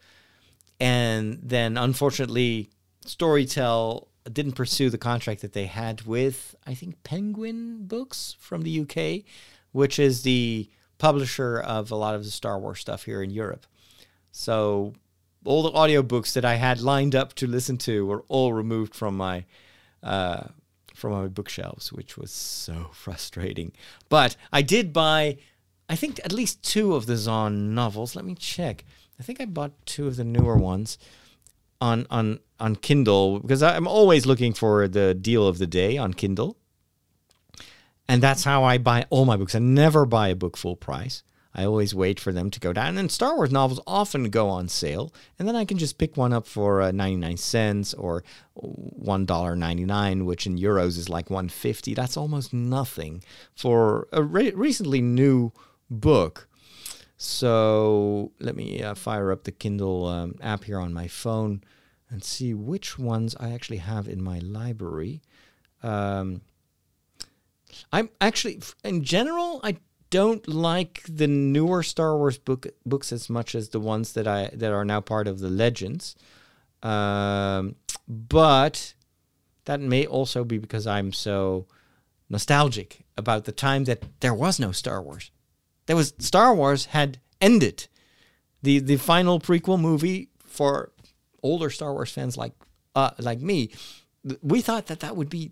and then unfortunately, Storytel didn't pursue the contract that they had with I think Penguin Books from the UK which is the publisher of a lot of the Star Wars stuff here in Europe. So all the audiobooks that I had lined up to listen to were all removed from my uh, from my bookshelves, which was so frustrating. But I did buy, I think, at least two of the Zahn novels. Let me check. I think I bought two of the newer ones on on on Kindle because I'm always looking for the deal of the day on Kindle. And that's how I buy all my books. I never buy a book full price. I always wait for them to go down. And Star Wars novels often go on sale, and then I can just pick one up for uh, 99 cents or $1.99, which in euros is like 150. That's almost nothing for a re- recently new book. So let me uh, fire up the Kindle um, app here on my phone and see which ones I actually have in my library. Um, I'm actually, in general, I don't like the newer Star Wars book books as much as the ones that I that are now part of the Legends. Um, but that may also be because I'm so nostalgic about the time that there was no Star Wars. There was Star Wars had ended. The the final prequel movie for older Star Wars fans like uh, like me, we thought that that would be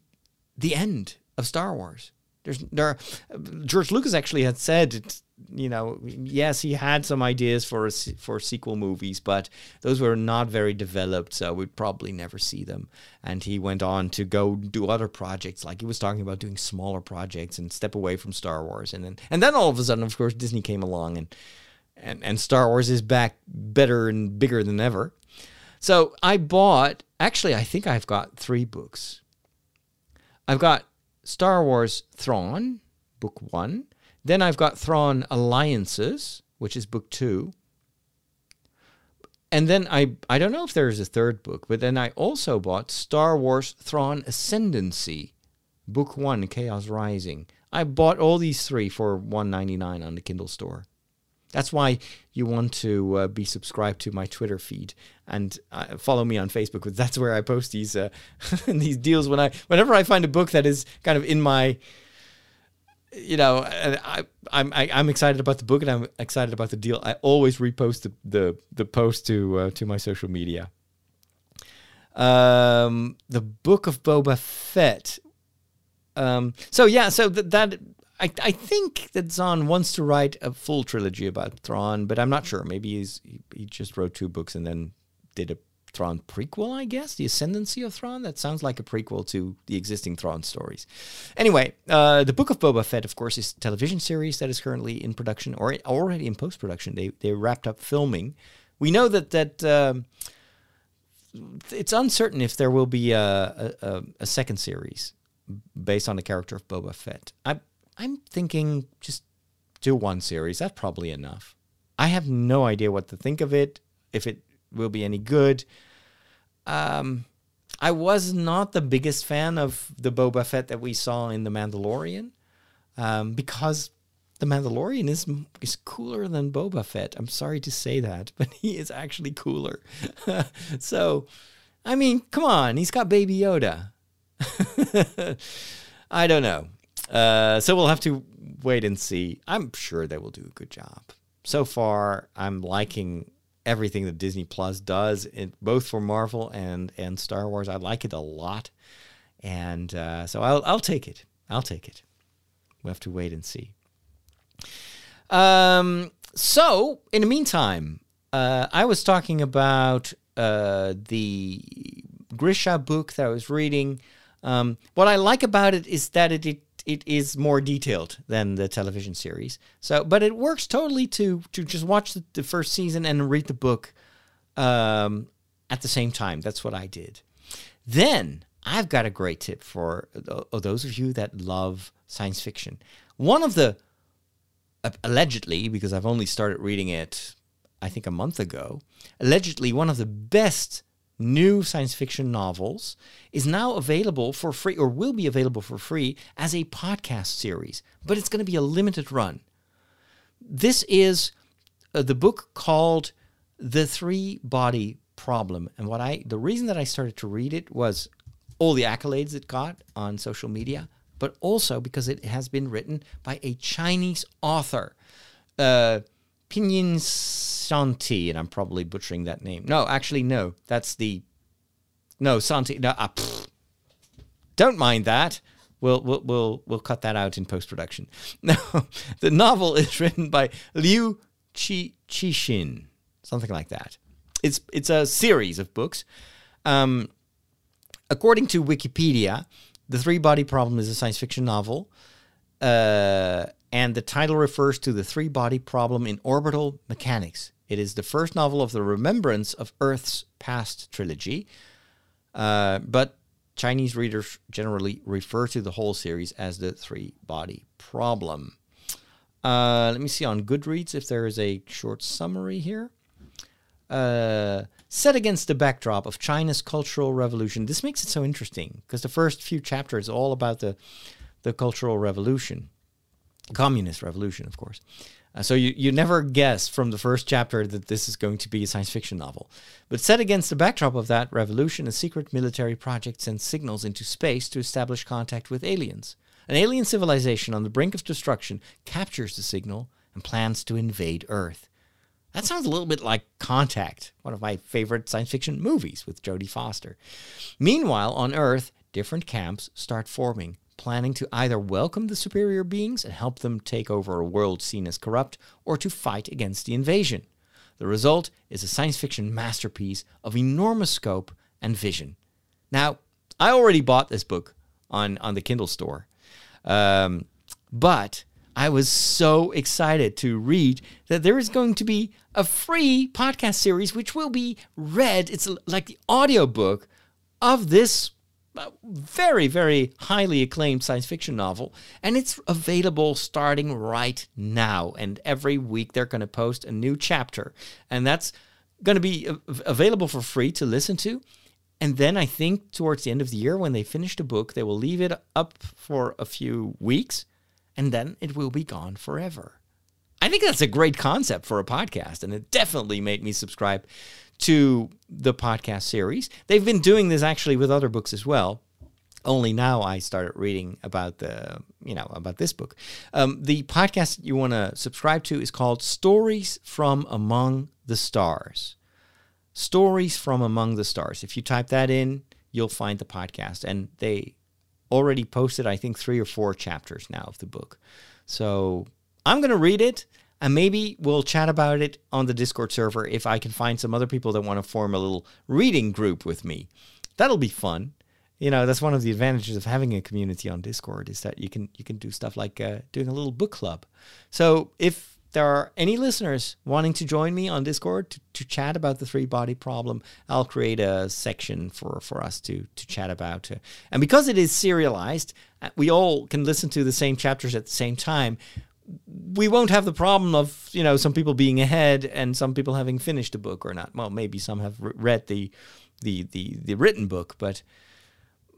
the end of Star Wars. There's there, George Lucas actually had said, you know, yes, he had some ideas for a, for sequel movies, but those were not very developed, so we'd probably never see them. And he went on to go do other projects, like he was talking about doing smaller projects and step away from Star Wars, and then and then all of a sudden, of course, Disney came along and and and Star Wars is back better and bigger than ever. So I bought. Actually, I think I've got three books. I've got Star Wars Thrawn, book one. Then I've got Thrawn Alliances, which is book two. And then I I don't know if there's a third book, but then I also bought Star Wars Thrawn Ascendancy, book one, Chaos Rising. I bought all these three for one ninety nine on the Kindle store. That's why you want to uh, be subscribed to my Twitter feed and uh, follow me on Facebook. Because that's where I post these uh, these deals when I whenever I find a book that is kind of in my you know I, I'm I, am i am excited about the book and I'm excited about the deal. I always repost the the, the post to uh, to my social media. Um, the book of Boba Fett. Um, so yeah, so th- that I, I think that Zahn wants to write a full trilogy about Thrawn, but I'm not sure. Maybe he's he, he just wrote two books and then did a Thrawn prequel, I guess. The Ascendancy of Thrawn. That sounds like a prequel to the existing Thrawn stories. Anyway, uh, the Book of Boba Fett, of course, is a television series that is currently in production or already in post production. They they wrapped up filming. We know that that. Um, it's uncertain if there will be a, a, a second series based on the character of Boba Fett. I I'm thinking just do one series. That's probably enough. I have no idea what to think of it, if it will be any good. Um, I was not the biggest fan of the Boba Fett that we saw in The Mandalorian, um, because The Mandalorian is is cooler than Boba Fett. I'm sorry to say that, but he is actually cooler. so, I mean, come on, he's got Baby Yoda. I don't know. Uh, so we'll have to wait and see. I'm sure they will do a good job. So far, I'm liking everything that Disney Plus does, both for Marvel and and Star Wars. I like it a lot, and uh, so I'll I'll take it. I'll take it. We'll have to wait and see. Um. So in the meantime, uh, I was talking about uh, the Grisha book that I was reading. Um, what I like about it is that it, it it is more detailed than the television series. So, but it works totally to to just watch the, the first season and read the book um, at the same time. That's what I did. Then I've got a great tip for uh, those of you that love science fiction. One of the uh, allegedly, because I've only started reading it, I think a month ago. Allegedly, one of the best new science fiction novels is now available for free or will be available for free as a podcast series, but it's going to be a limited run. This is uh, the book called The Three Body Problem. And what I the reason that I started to read it was all the accolades it got on social media, but also because it has been written by a Chinese author. Uh, Pinyin Santi, and I'm probably butchering that name. No, actually, no. That's the no Santi. No, uh, don't mind that. We'll we'll we'll we'll cut that out in post production. No, the novel is written by Liu Chi Cixin, something like that. It's it's a series of books. Um, according to Wikipedia, the Three Body Problem is a science fiction novel. Uh, and the title refers to the three body problem in orbital mechanics. It is the first novel of the Remembrance of Earth's Past trilogy, uh, but Chinese readers generally refer to the whole series as the three body problem. Uh, let me see on Goodreads if there is a short summary here. Uh, set against the backdrop of China's Cultural Revolution. This makes it so interesting because the first few chapters are all about the, the Cultural Revolution communist revolution, of course. Uh, so you, you never guess from the first chapter that this is going to be a science fiction novel. But set against the backdrop of that revolution, a secret military project sends signals into space to establish contact with aliens. An alien civilization on the brink of destruction captures the signal and plans to invade Earth. That sounds a little bit like Contact, one of my favorite science fiction movies with Jodie Foster. Meanwhile, on Earth, different camps start forming, planning to either welcome the superior beings and help them take over a world seen as corrupt, or to fight against the invasion. The result is a science fiction masterpiece of enormous scope and vision. Now, I already bought this book on, on the Kindle store, um, but I was so excited to read that there is going to be a free podcast series which will be read. It's like the audiobook of this very, very highly acclaimed science fiction novel, and it's available starting right now. And every week they're going to post a new chapter, and that's going to be available for free to listen to. And then I think towards the end of the year, when they finish the book, they will leave it up for a few weeks, and then it will be gone forever. I think that's a great concept for a podcast, and it definitely made me subscribe to the podcast series. They've been doing this actually with other books as well. Only now I started reading about the, you know, about this book. Um, the podcast you want to subscribe to is called Stories from Among the Stars. Stories from Among the Stars. If you type that in, you'll find the podcast. And they already posted, I think, three or four chapters now of the book. So I'm going to read it and maybe we'll chat about it on the Discord server if I can find some other people that want to form a little reading group with me. That'll be fun. You know, that's one of the advantages of having a community on Discord is that you can you can do stuff like uh, doing a little book club. So if there are any listeners wanting to join me on Discord to, to chat about the three body problem, I'll create a section for, for us to, to chat about. And because it is serialized, uh, we all can listen to the same chapters at the same time. We won't have the problem of you know some people being ahead and some people having finished a book or not. Well, maybe some have read the, the the the written book, but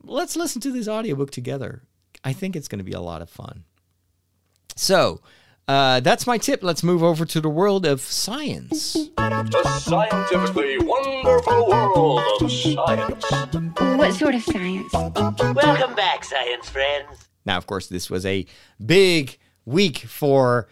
let's listen to this audiobook together. I think it's going to be a lot of fun. So, uh, that's my tip. Let's move over to the world of science. The scientifically wonderful world of science. What sort of science? Welcome back, science friends. Now, of course, this was a big week for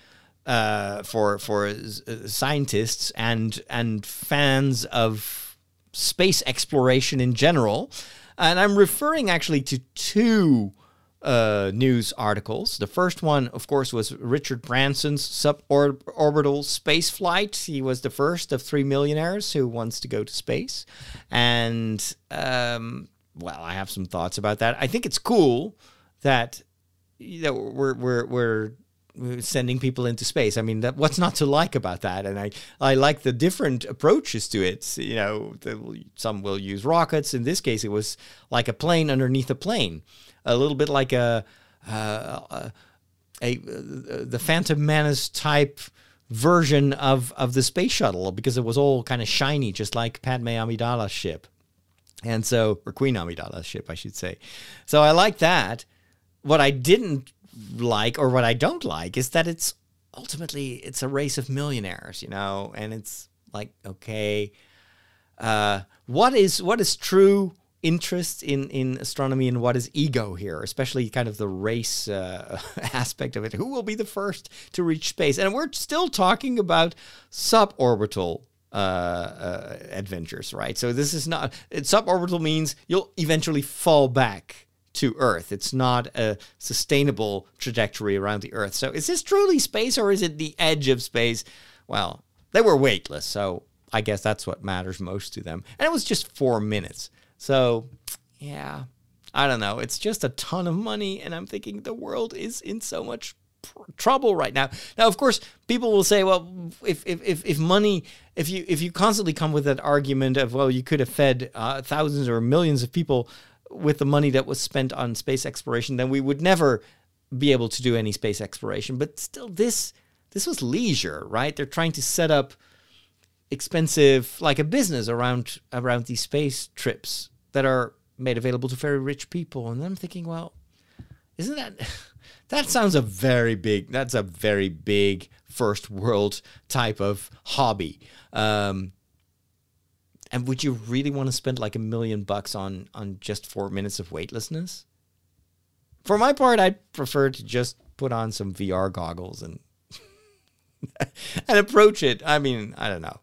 uh, for for uh, scientists and and fans of space exploration in general, and I'm referring actually to two uh, news articles. The first one, of course, was Richard Branson's suborbital space flight. He was the first of three millionaires who wants to go to space. And, um, well, I have some thoughts about that. I think it's cool that, you know, we're, we're, we're sending people into space. I mean, that, what's not to like about that? And I, I like the different approaches to it. You know, the, some will use rockets. In this case, it was like a plane underneath a plane, a little bit like a, uh, a, a the Phantom Menace type version of of the space shuttle because it was all kind of shiny, just like Padme Amidala's ship. And so, or Queen Amidala's ship, I should say. So I like that. What I didn't like or what I don't like is that it's ultimately it's a race of millionaires, you know, and it's like okay, uh, what is what is true interest in in astronomy and what is ego here, especially kind of the race uh, aspect of it. Who will be the first to reach space? And we're still talking about suborbital uh, uh, adventures, right? So this is not it, suborbital means you'll eventually fall back to Earth. It's not a sustainable trajectory around the Earth. So is this truly space or is it the edge of space? Well, they were weightless, so I guess that's what matters most to them. And it was just four minutes. So, yeah, I don't know. It's just a ton of money, and I'm thinking the world is in so much trouble right now. Now, of course, people will say, well, if if if, if money, if you if you constantly come with that argument of, well, you could have fed uh, thousands or millions of people with the money that was spent on space exploration, then we would never be able to do any space exploration. But still, this this was leisure, right? They're trying to set up expensive, like a business around around these space trips that are made available to very rich people. And I'm thinking, well, isn't that that sounds a very big that's a very big first world type of hobby. Um, and would you really want to spend like a million bucks on on just four minutes of weightlessness? For my part, I'd prefer to just put on some VR goggles and and approach it. I mean, I don't know.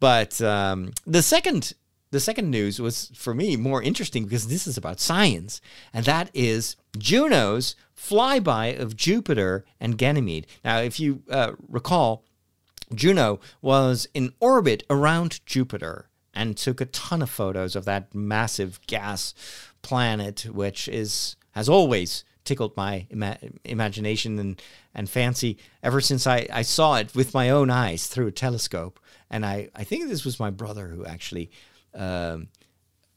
But um, the second the second news was for me more interesting because this is about science, and that is Juno's flyby of Jupiter and Ganymede. Now, if you uh, recall, Juno was in orbit around Jupiter and took a ton of photos of that massive gas planet, which is has always tickled my ima- imagination and, and fancy ever since I, I saw it with my own eyes through a telescope. And I, I think this was my brother who actually um,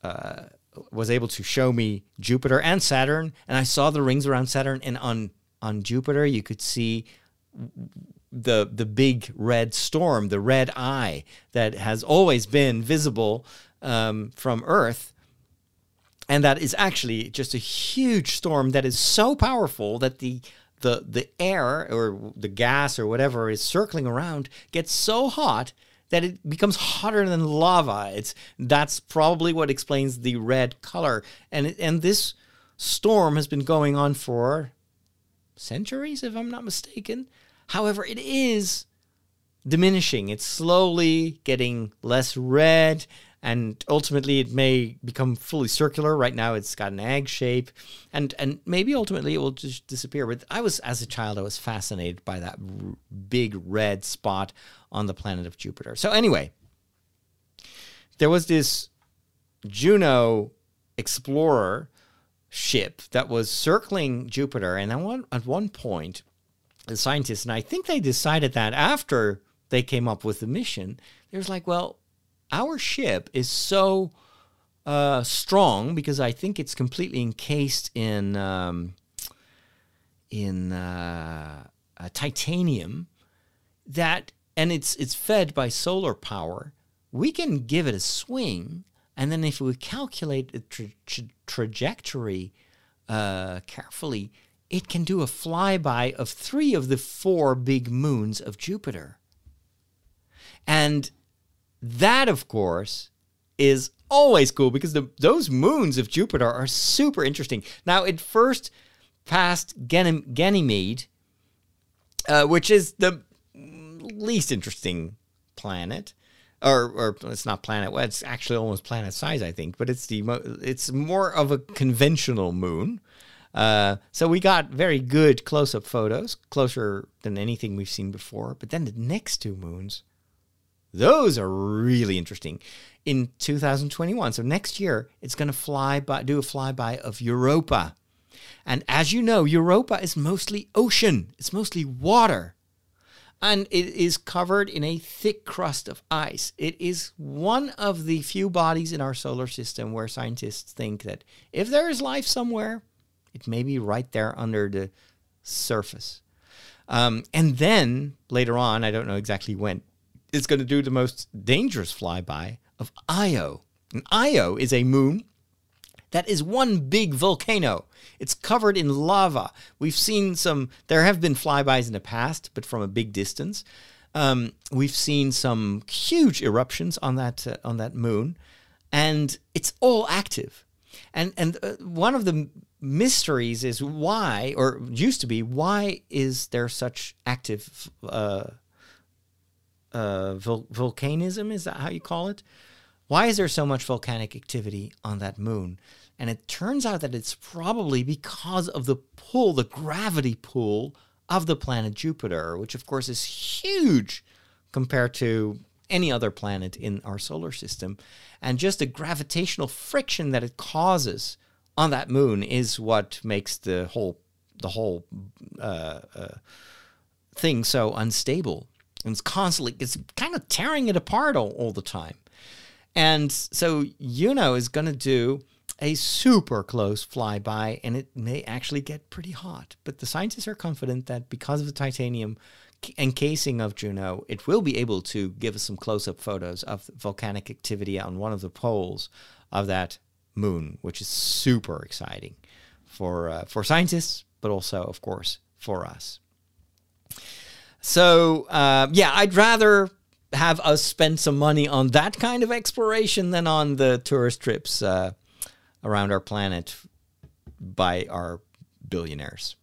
uh, was able to show me Jupiter and Saturn. And I saw the rings around Saturn. And on, on Jupiter, you could see the the big red storm, the red eye that has always been visible um, from Earth, and that is actually just a huge storm that is so powerful that the the the air or the gas or whatever is circling around gets so hot that it becomes hotter than lava. It's that's probably what explains the red color. And and this storm has been going on for centuries, if I'm not mistaken. However, it is diminishing. It's slowly getting less red, and ultimately it may become fully circular. Right now, it's got an egg shape, and and maybe ultimately it will just disappear. But I was, as a child, I was fascinated by that r- big red spot on the planet of Jupiter. So anyway, there was this Juno explorer ship that was circling Jupiter, and at one, at one point the scientists, and I think they decided that after they came up with the mission, they was like, well, our ship is so uh, strong because I think it's completely encased in um, in uh, uh, titanium that, and it's it's fed by solar power. We can give it a swing, and then if we calculate the tra- tra- trajectory uh, carefully, it can do a flyby of three of the four big moons of Jupiter. And that, of course, is always cool because the, those moons of Jupiter are super interesting. Now, it first passed Ganym- Ganymede, uh, which is the least interesting planet. Or, or it's not planet. Well, it's actually almost planet size, I think. But it's the mo- it's more of a conventional moon. Uh, so we got very good close-up photos, closer than anything we've seen before. But then the next two moons, those are really interesting. In 2021, so next year, it's going to fly by, do a flyby of Europa. And as you know, Europa is mostly ocean. It's mostly water. And it is covered in a thick crust of ice. It is one of the few bodies in our solar system where scientists think that if there is life somewhere, it may be right there under the surface. Um, and then later on, I don't know exactly when, it's going to do the most dangerous flyby of Io. And Io is a moon that is one big volcano. It's covered in lava. We've seen some, there have been flybys in the past, but from a big distance. Um, we've seen some huge eruptions on that, uh, on that moon, and it's all active. And, and uh, one of the mysteries is why, or used to be, why is there such active uh, uh, vol- volcanism? Is that how you call it? Why is there so much volcanic activity on that moon? And it turns out that it's probably because of the pull, the gravity pull of the planet Jupiter, which of course is huge compared to any other planet in our solar system. And just the gravitational friction that it causes on that moon is what makes the whole the whole uh, uh, thing so unstable. And it's constantly it's kind of tearing it apart all, all the time. And so Juno is going to do a super close flyby, and it may actually get pretty hot. But the scientists are confident that because of the titanium encasing of Juno, it will be able to give us some close up photos of volcanic activity on one of the poles of that moon, which is super exciting for, uh, for scientists, but also, of course, for us. So, uh, yeah, I'd rather have us spend some money on that kind of exploration than on the tourist trips uh, around our planet by our billionaires.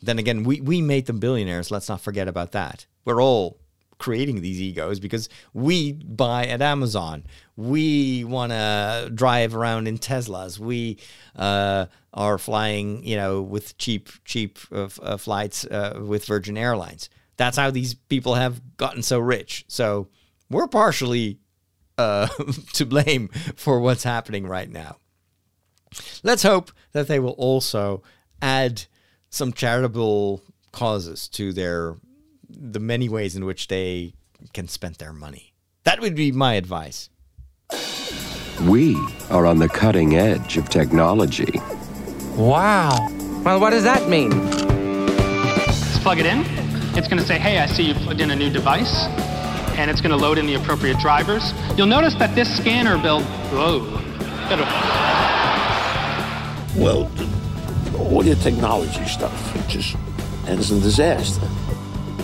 Then again, we, we made them billionaires. Let's not forget about that. We're all creating these egos because we buy at Amazon. We want to drive around in Teslas. We uh, are flying, you know, with cheap, cheap uh, uh, flights uh, with Virgin Airlines. That's how these people have gotten so rich. So we're partially uh, to blame for what's happening right now. Let's hope that they will also add some charitable causes to their the many ways in which they can spend their money. That would be my advice. We are on the cutting edge of technology. Wow. Well, what does that mean? Let's plug it in. It's going to say, hey, I see you plugged in a new device. And it's going to load in the appropriate drivers. You'll notice that this scanner built, Whoa. Well, all your technology stuff just ends in disaster.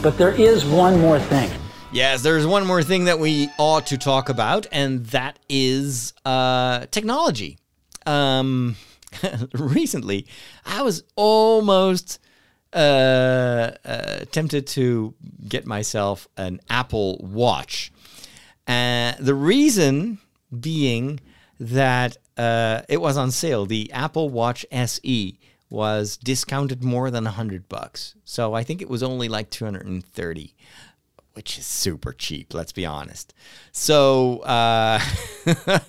But there is one more thing. Yes, there's one more thing that we ought to talk about, and that is uh, technology. Um, recently, I was almost uh, uh, tempted to get myself an Apple Watch. Uh, the reason being that uh, it was on sale. The Apple Watch SE was discounted more than 100 bucks. So I think it was only like 230 which is super cheap, let's be honest. So, uh,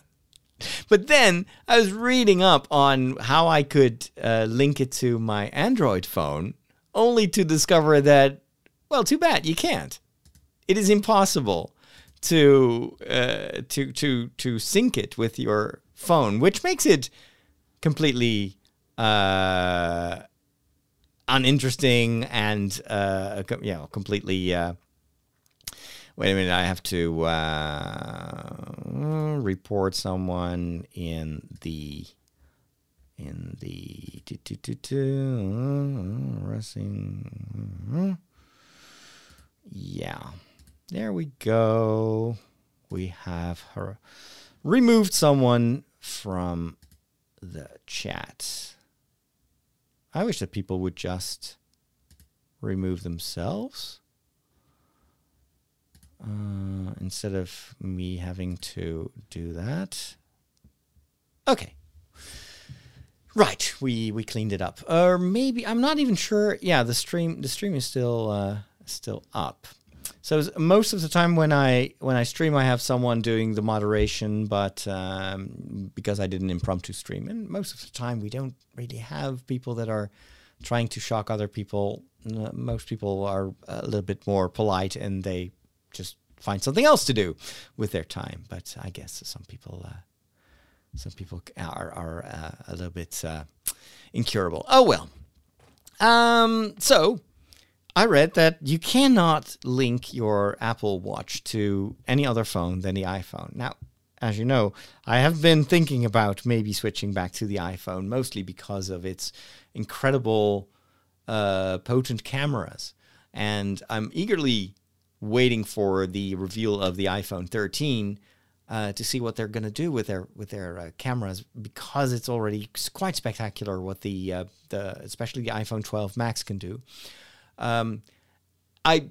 but then I was reading up on how I could uh, link it to my Android phone, only to discover that Well, too bad you can't. It is impossible to uh, to to to sync it with your phone, which makes it completely uh, uninteresting and uh, completely. Uh, wait a minute, I have to uh, report someone in the in the uh, Racing. Yeah, there we go. We have her removed someone from the chat. I wish that people would just remove themselves uh, instead of me having to do that. Okay. Right, we we cleaned it up, or maybe I'm not even sure. Yeah, the stream the stream is still uh, still up. So most of the time when I when I stream, I have someone doing the moderation, but um, because I did an impromptu stream, and most of the time we don't really have people that are trying to shock other people. Most people are a little bit more polite, and they just find something else to do with their time. But I guess some people. Uh, some people are are uh, a little bit uh, incurable. Oh well. Um, so I read that you cannot link your Apple Watch to any other phone than the iPhone. Now, as you know, I have been thinking about maybe switching back to the iPhone, mostly because of its incredible, uh, potent cameras, and I'm eagerly waiting for the reveal of the iPhone 13 uh, to see what they're going to do with their with their uh, cameras because it's already quite spectacular what the uh, the especially the iPhone 12 Max can do. Um, I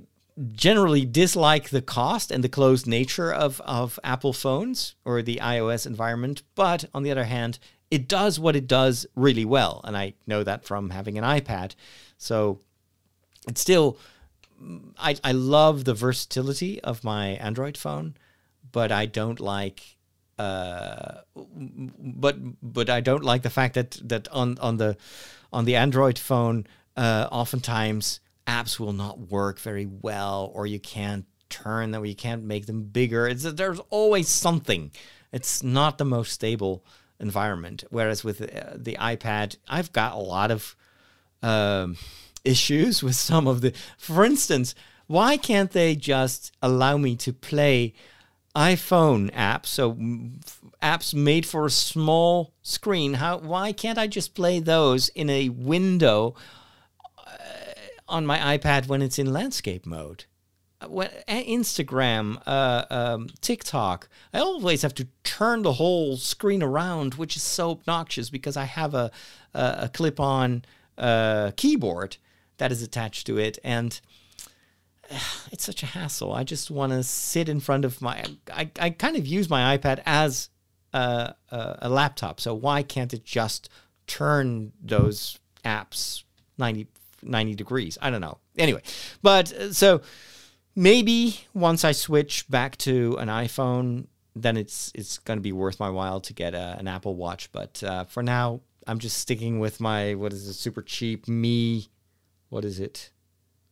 generally dislike the cost and the closed nature of of Apple phones or the iOS environment, but on the other hand, it does what it does really well, and I know that from having an iPad. So it's still I, I love the versatility of my Android phone, but I don't like uh, but but I don't like the fact that that on on the on the Android phone uh, oftentimes apps will not work very well or you can't turn them or you can't make them bigger. It's there's always something. It's not the most stable environment. Whereas with uh, the iPad, I've got a lot of um, issues with some of the. For instance, why can't they just allow me to play iPhone apps? So apps made for a small screen. How? Why can't I just play those in a window on my iPad when it's in landscape mode? Uh, When uh, Instagram, uh, um, TikTok, I always have to turn the whole screen around, which is so obnoxious because I have a a, a clip-on uh, keyboard that is attached to it, and it's such a hassle. I just want to sit in front of my. I, I kind of use my iPad as a, a, a laptop. So why can't it just turn those apps 90, 90 degrees? I don't know. Anyway, but uh, so maybe once I switch back to an iPhone, then it's it's going to be worth my while to get a, an Apple Watch. But uh, for now, I'm just sticking with my what is it? Super cheap Me. What is it?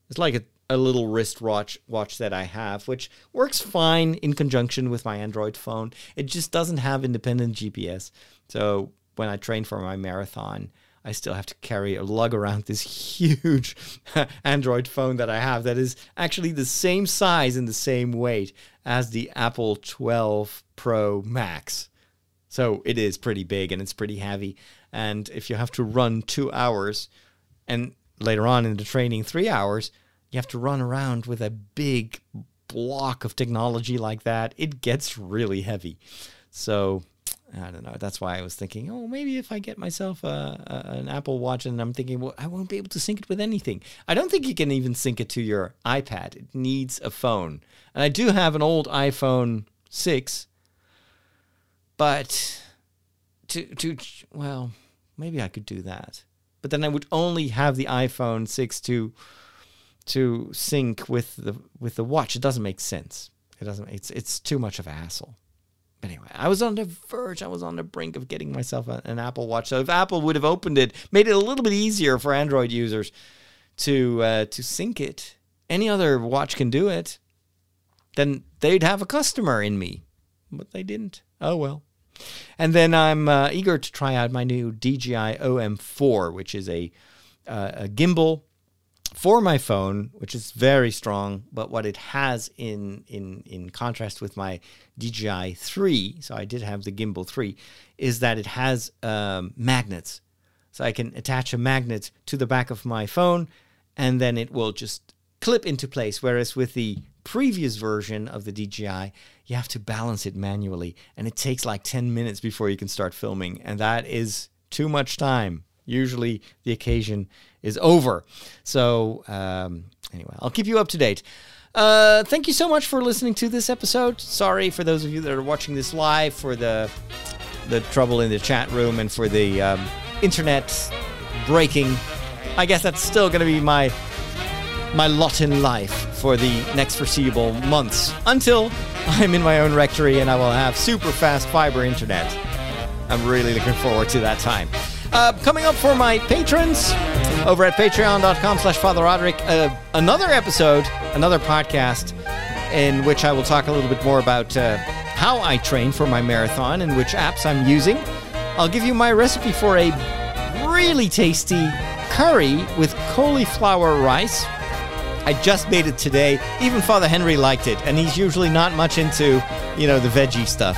It's like a, a little wrist watch watch that I have, which works fine in conjunction with my Android phone. It just doesn't have independent GPS. So when I train for my marathon, I still have to carry or lug around this huge Android phone that I have that is actually the same size and the same weight as the Apple 12 Pro Max. So it is pretty big and it's pretty heavy. And if you have to run two hours and later on in the training three hours, you have to run around with a big block of technology like that, it gets really heavy. So I don't know. That's why I was thinking, oh, maybe if I get myself a, a, an Apple Watch, and I'm thinking, well, I won't be able to sync it with anything. I don't think you can even sync it to your iPad. It needs a phone, and I do have an old iPhone six, but to to well, maybe I could do that, but then I would only have the iPhone six to to sync with the with the watch. It doesn't make sense. It doesn't. It's it's too much of a hassle. Anyway, I was on the verge. I was on the brink of getting myself an Apple Watch. So if Apple would have opened it, made it a little bit easier for Android users to uh, to sync it any other watch can do it, then they'd have a customer in me. But they didn't. Oh well. And then I'm uh, eager to try out my new DJI OM4, which is a, uh, a gimbal for my phone, which is very strong. But what it has in in in contrast with my DJI 3, so I did have the gimbal 3, is that it has um, magnets. So I can attach a magnet to the back of my phone, and then it will just clip into place. Whereas with the previous version of the DJI, you have to balance it manually, and it takes like 10 minutes before you can start filming, and that is too much time. Usually, the occasion is over. So, um, anyway, I'll keep you up to date. Uh, thank you so much for listening to this episode. Sorry for those of you that are watching this live for the the trouble in the chat room and for the um, internet breaking. I guess that's still going to be my my lot in life for the next foreseeable months until I'm in my own rectory and I will have super fast fiber internet. I'm really looking forward to that time. Uh, coming up for my patrons over at patreon.com slash Father Roderick, uh, another episode, another podcast in which I will talk a little bit more about uh, how I train for my marathon and which apps I'm using. I'll give you my recipe for a really tasty curry with cauliflower rice. I just made it today. Even Father Henry liked it, and he's usually not much into, you know, the veggie stuff.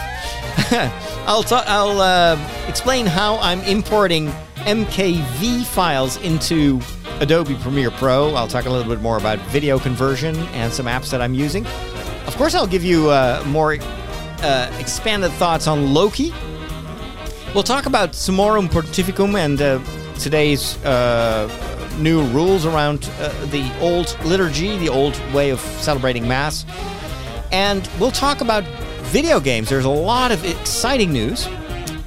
I'll ta- I'll uh, explain how I'm importing MKV files into Adobe Premiere Pro. I'll talk a little bit more about video conversion and some apps that I'm using. Of course, I'll give you uh, more uh, expanded thoughts on Loki. We'll talk about Summorum Pontificum and uh, today's uh, new rules around uh, the old liturgy, the old way of celebrating Mass. And we'll talk about video games. There's a lot of exciting news.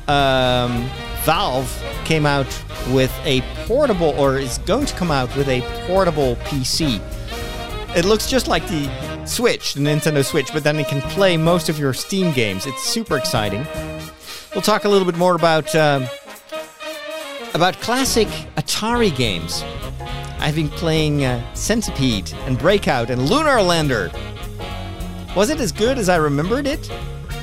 Um, Valve came out with a portable, or is going to come out with a portable PC. It looks just like the Switch, the Nintendo Switch, but then it can play most of your Steam games. It's super exciting. We'll talk a little bit more about um, about classic Atari games. I've been playing uh, Centipede and Breakout and Lunar Lander. Was it as good as I remembered it?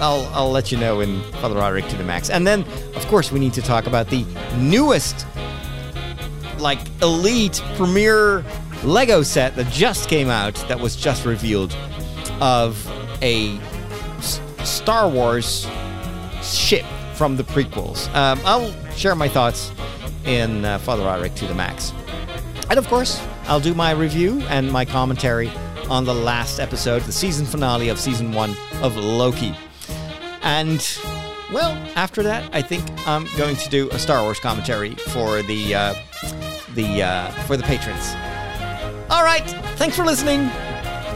I'll, I'll let you know in Father Roderick to the max. And then, of course, we need to talk about the newest, like, elite premier Lego set that just came out, that was just revealed, of a S- Star Wars ship from the prequels. Um, I'll share my thoughts in uh, Father Roderick to the max. And of course, I'll do my review and my commentary on the last episode, the season finale of season one of Loki. And well, after that, I think I'm going to do a Star Wars commentary for the uh, the uh, for the patrons. All right, thanks for listening.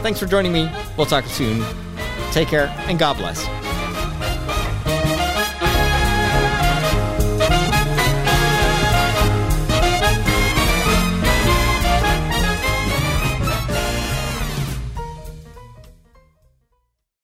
Thanks for joining me. We'll talk soon. Take care and God bless.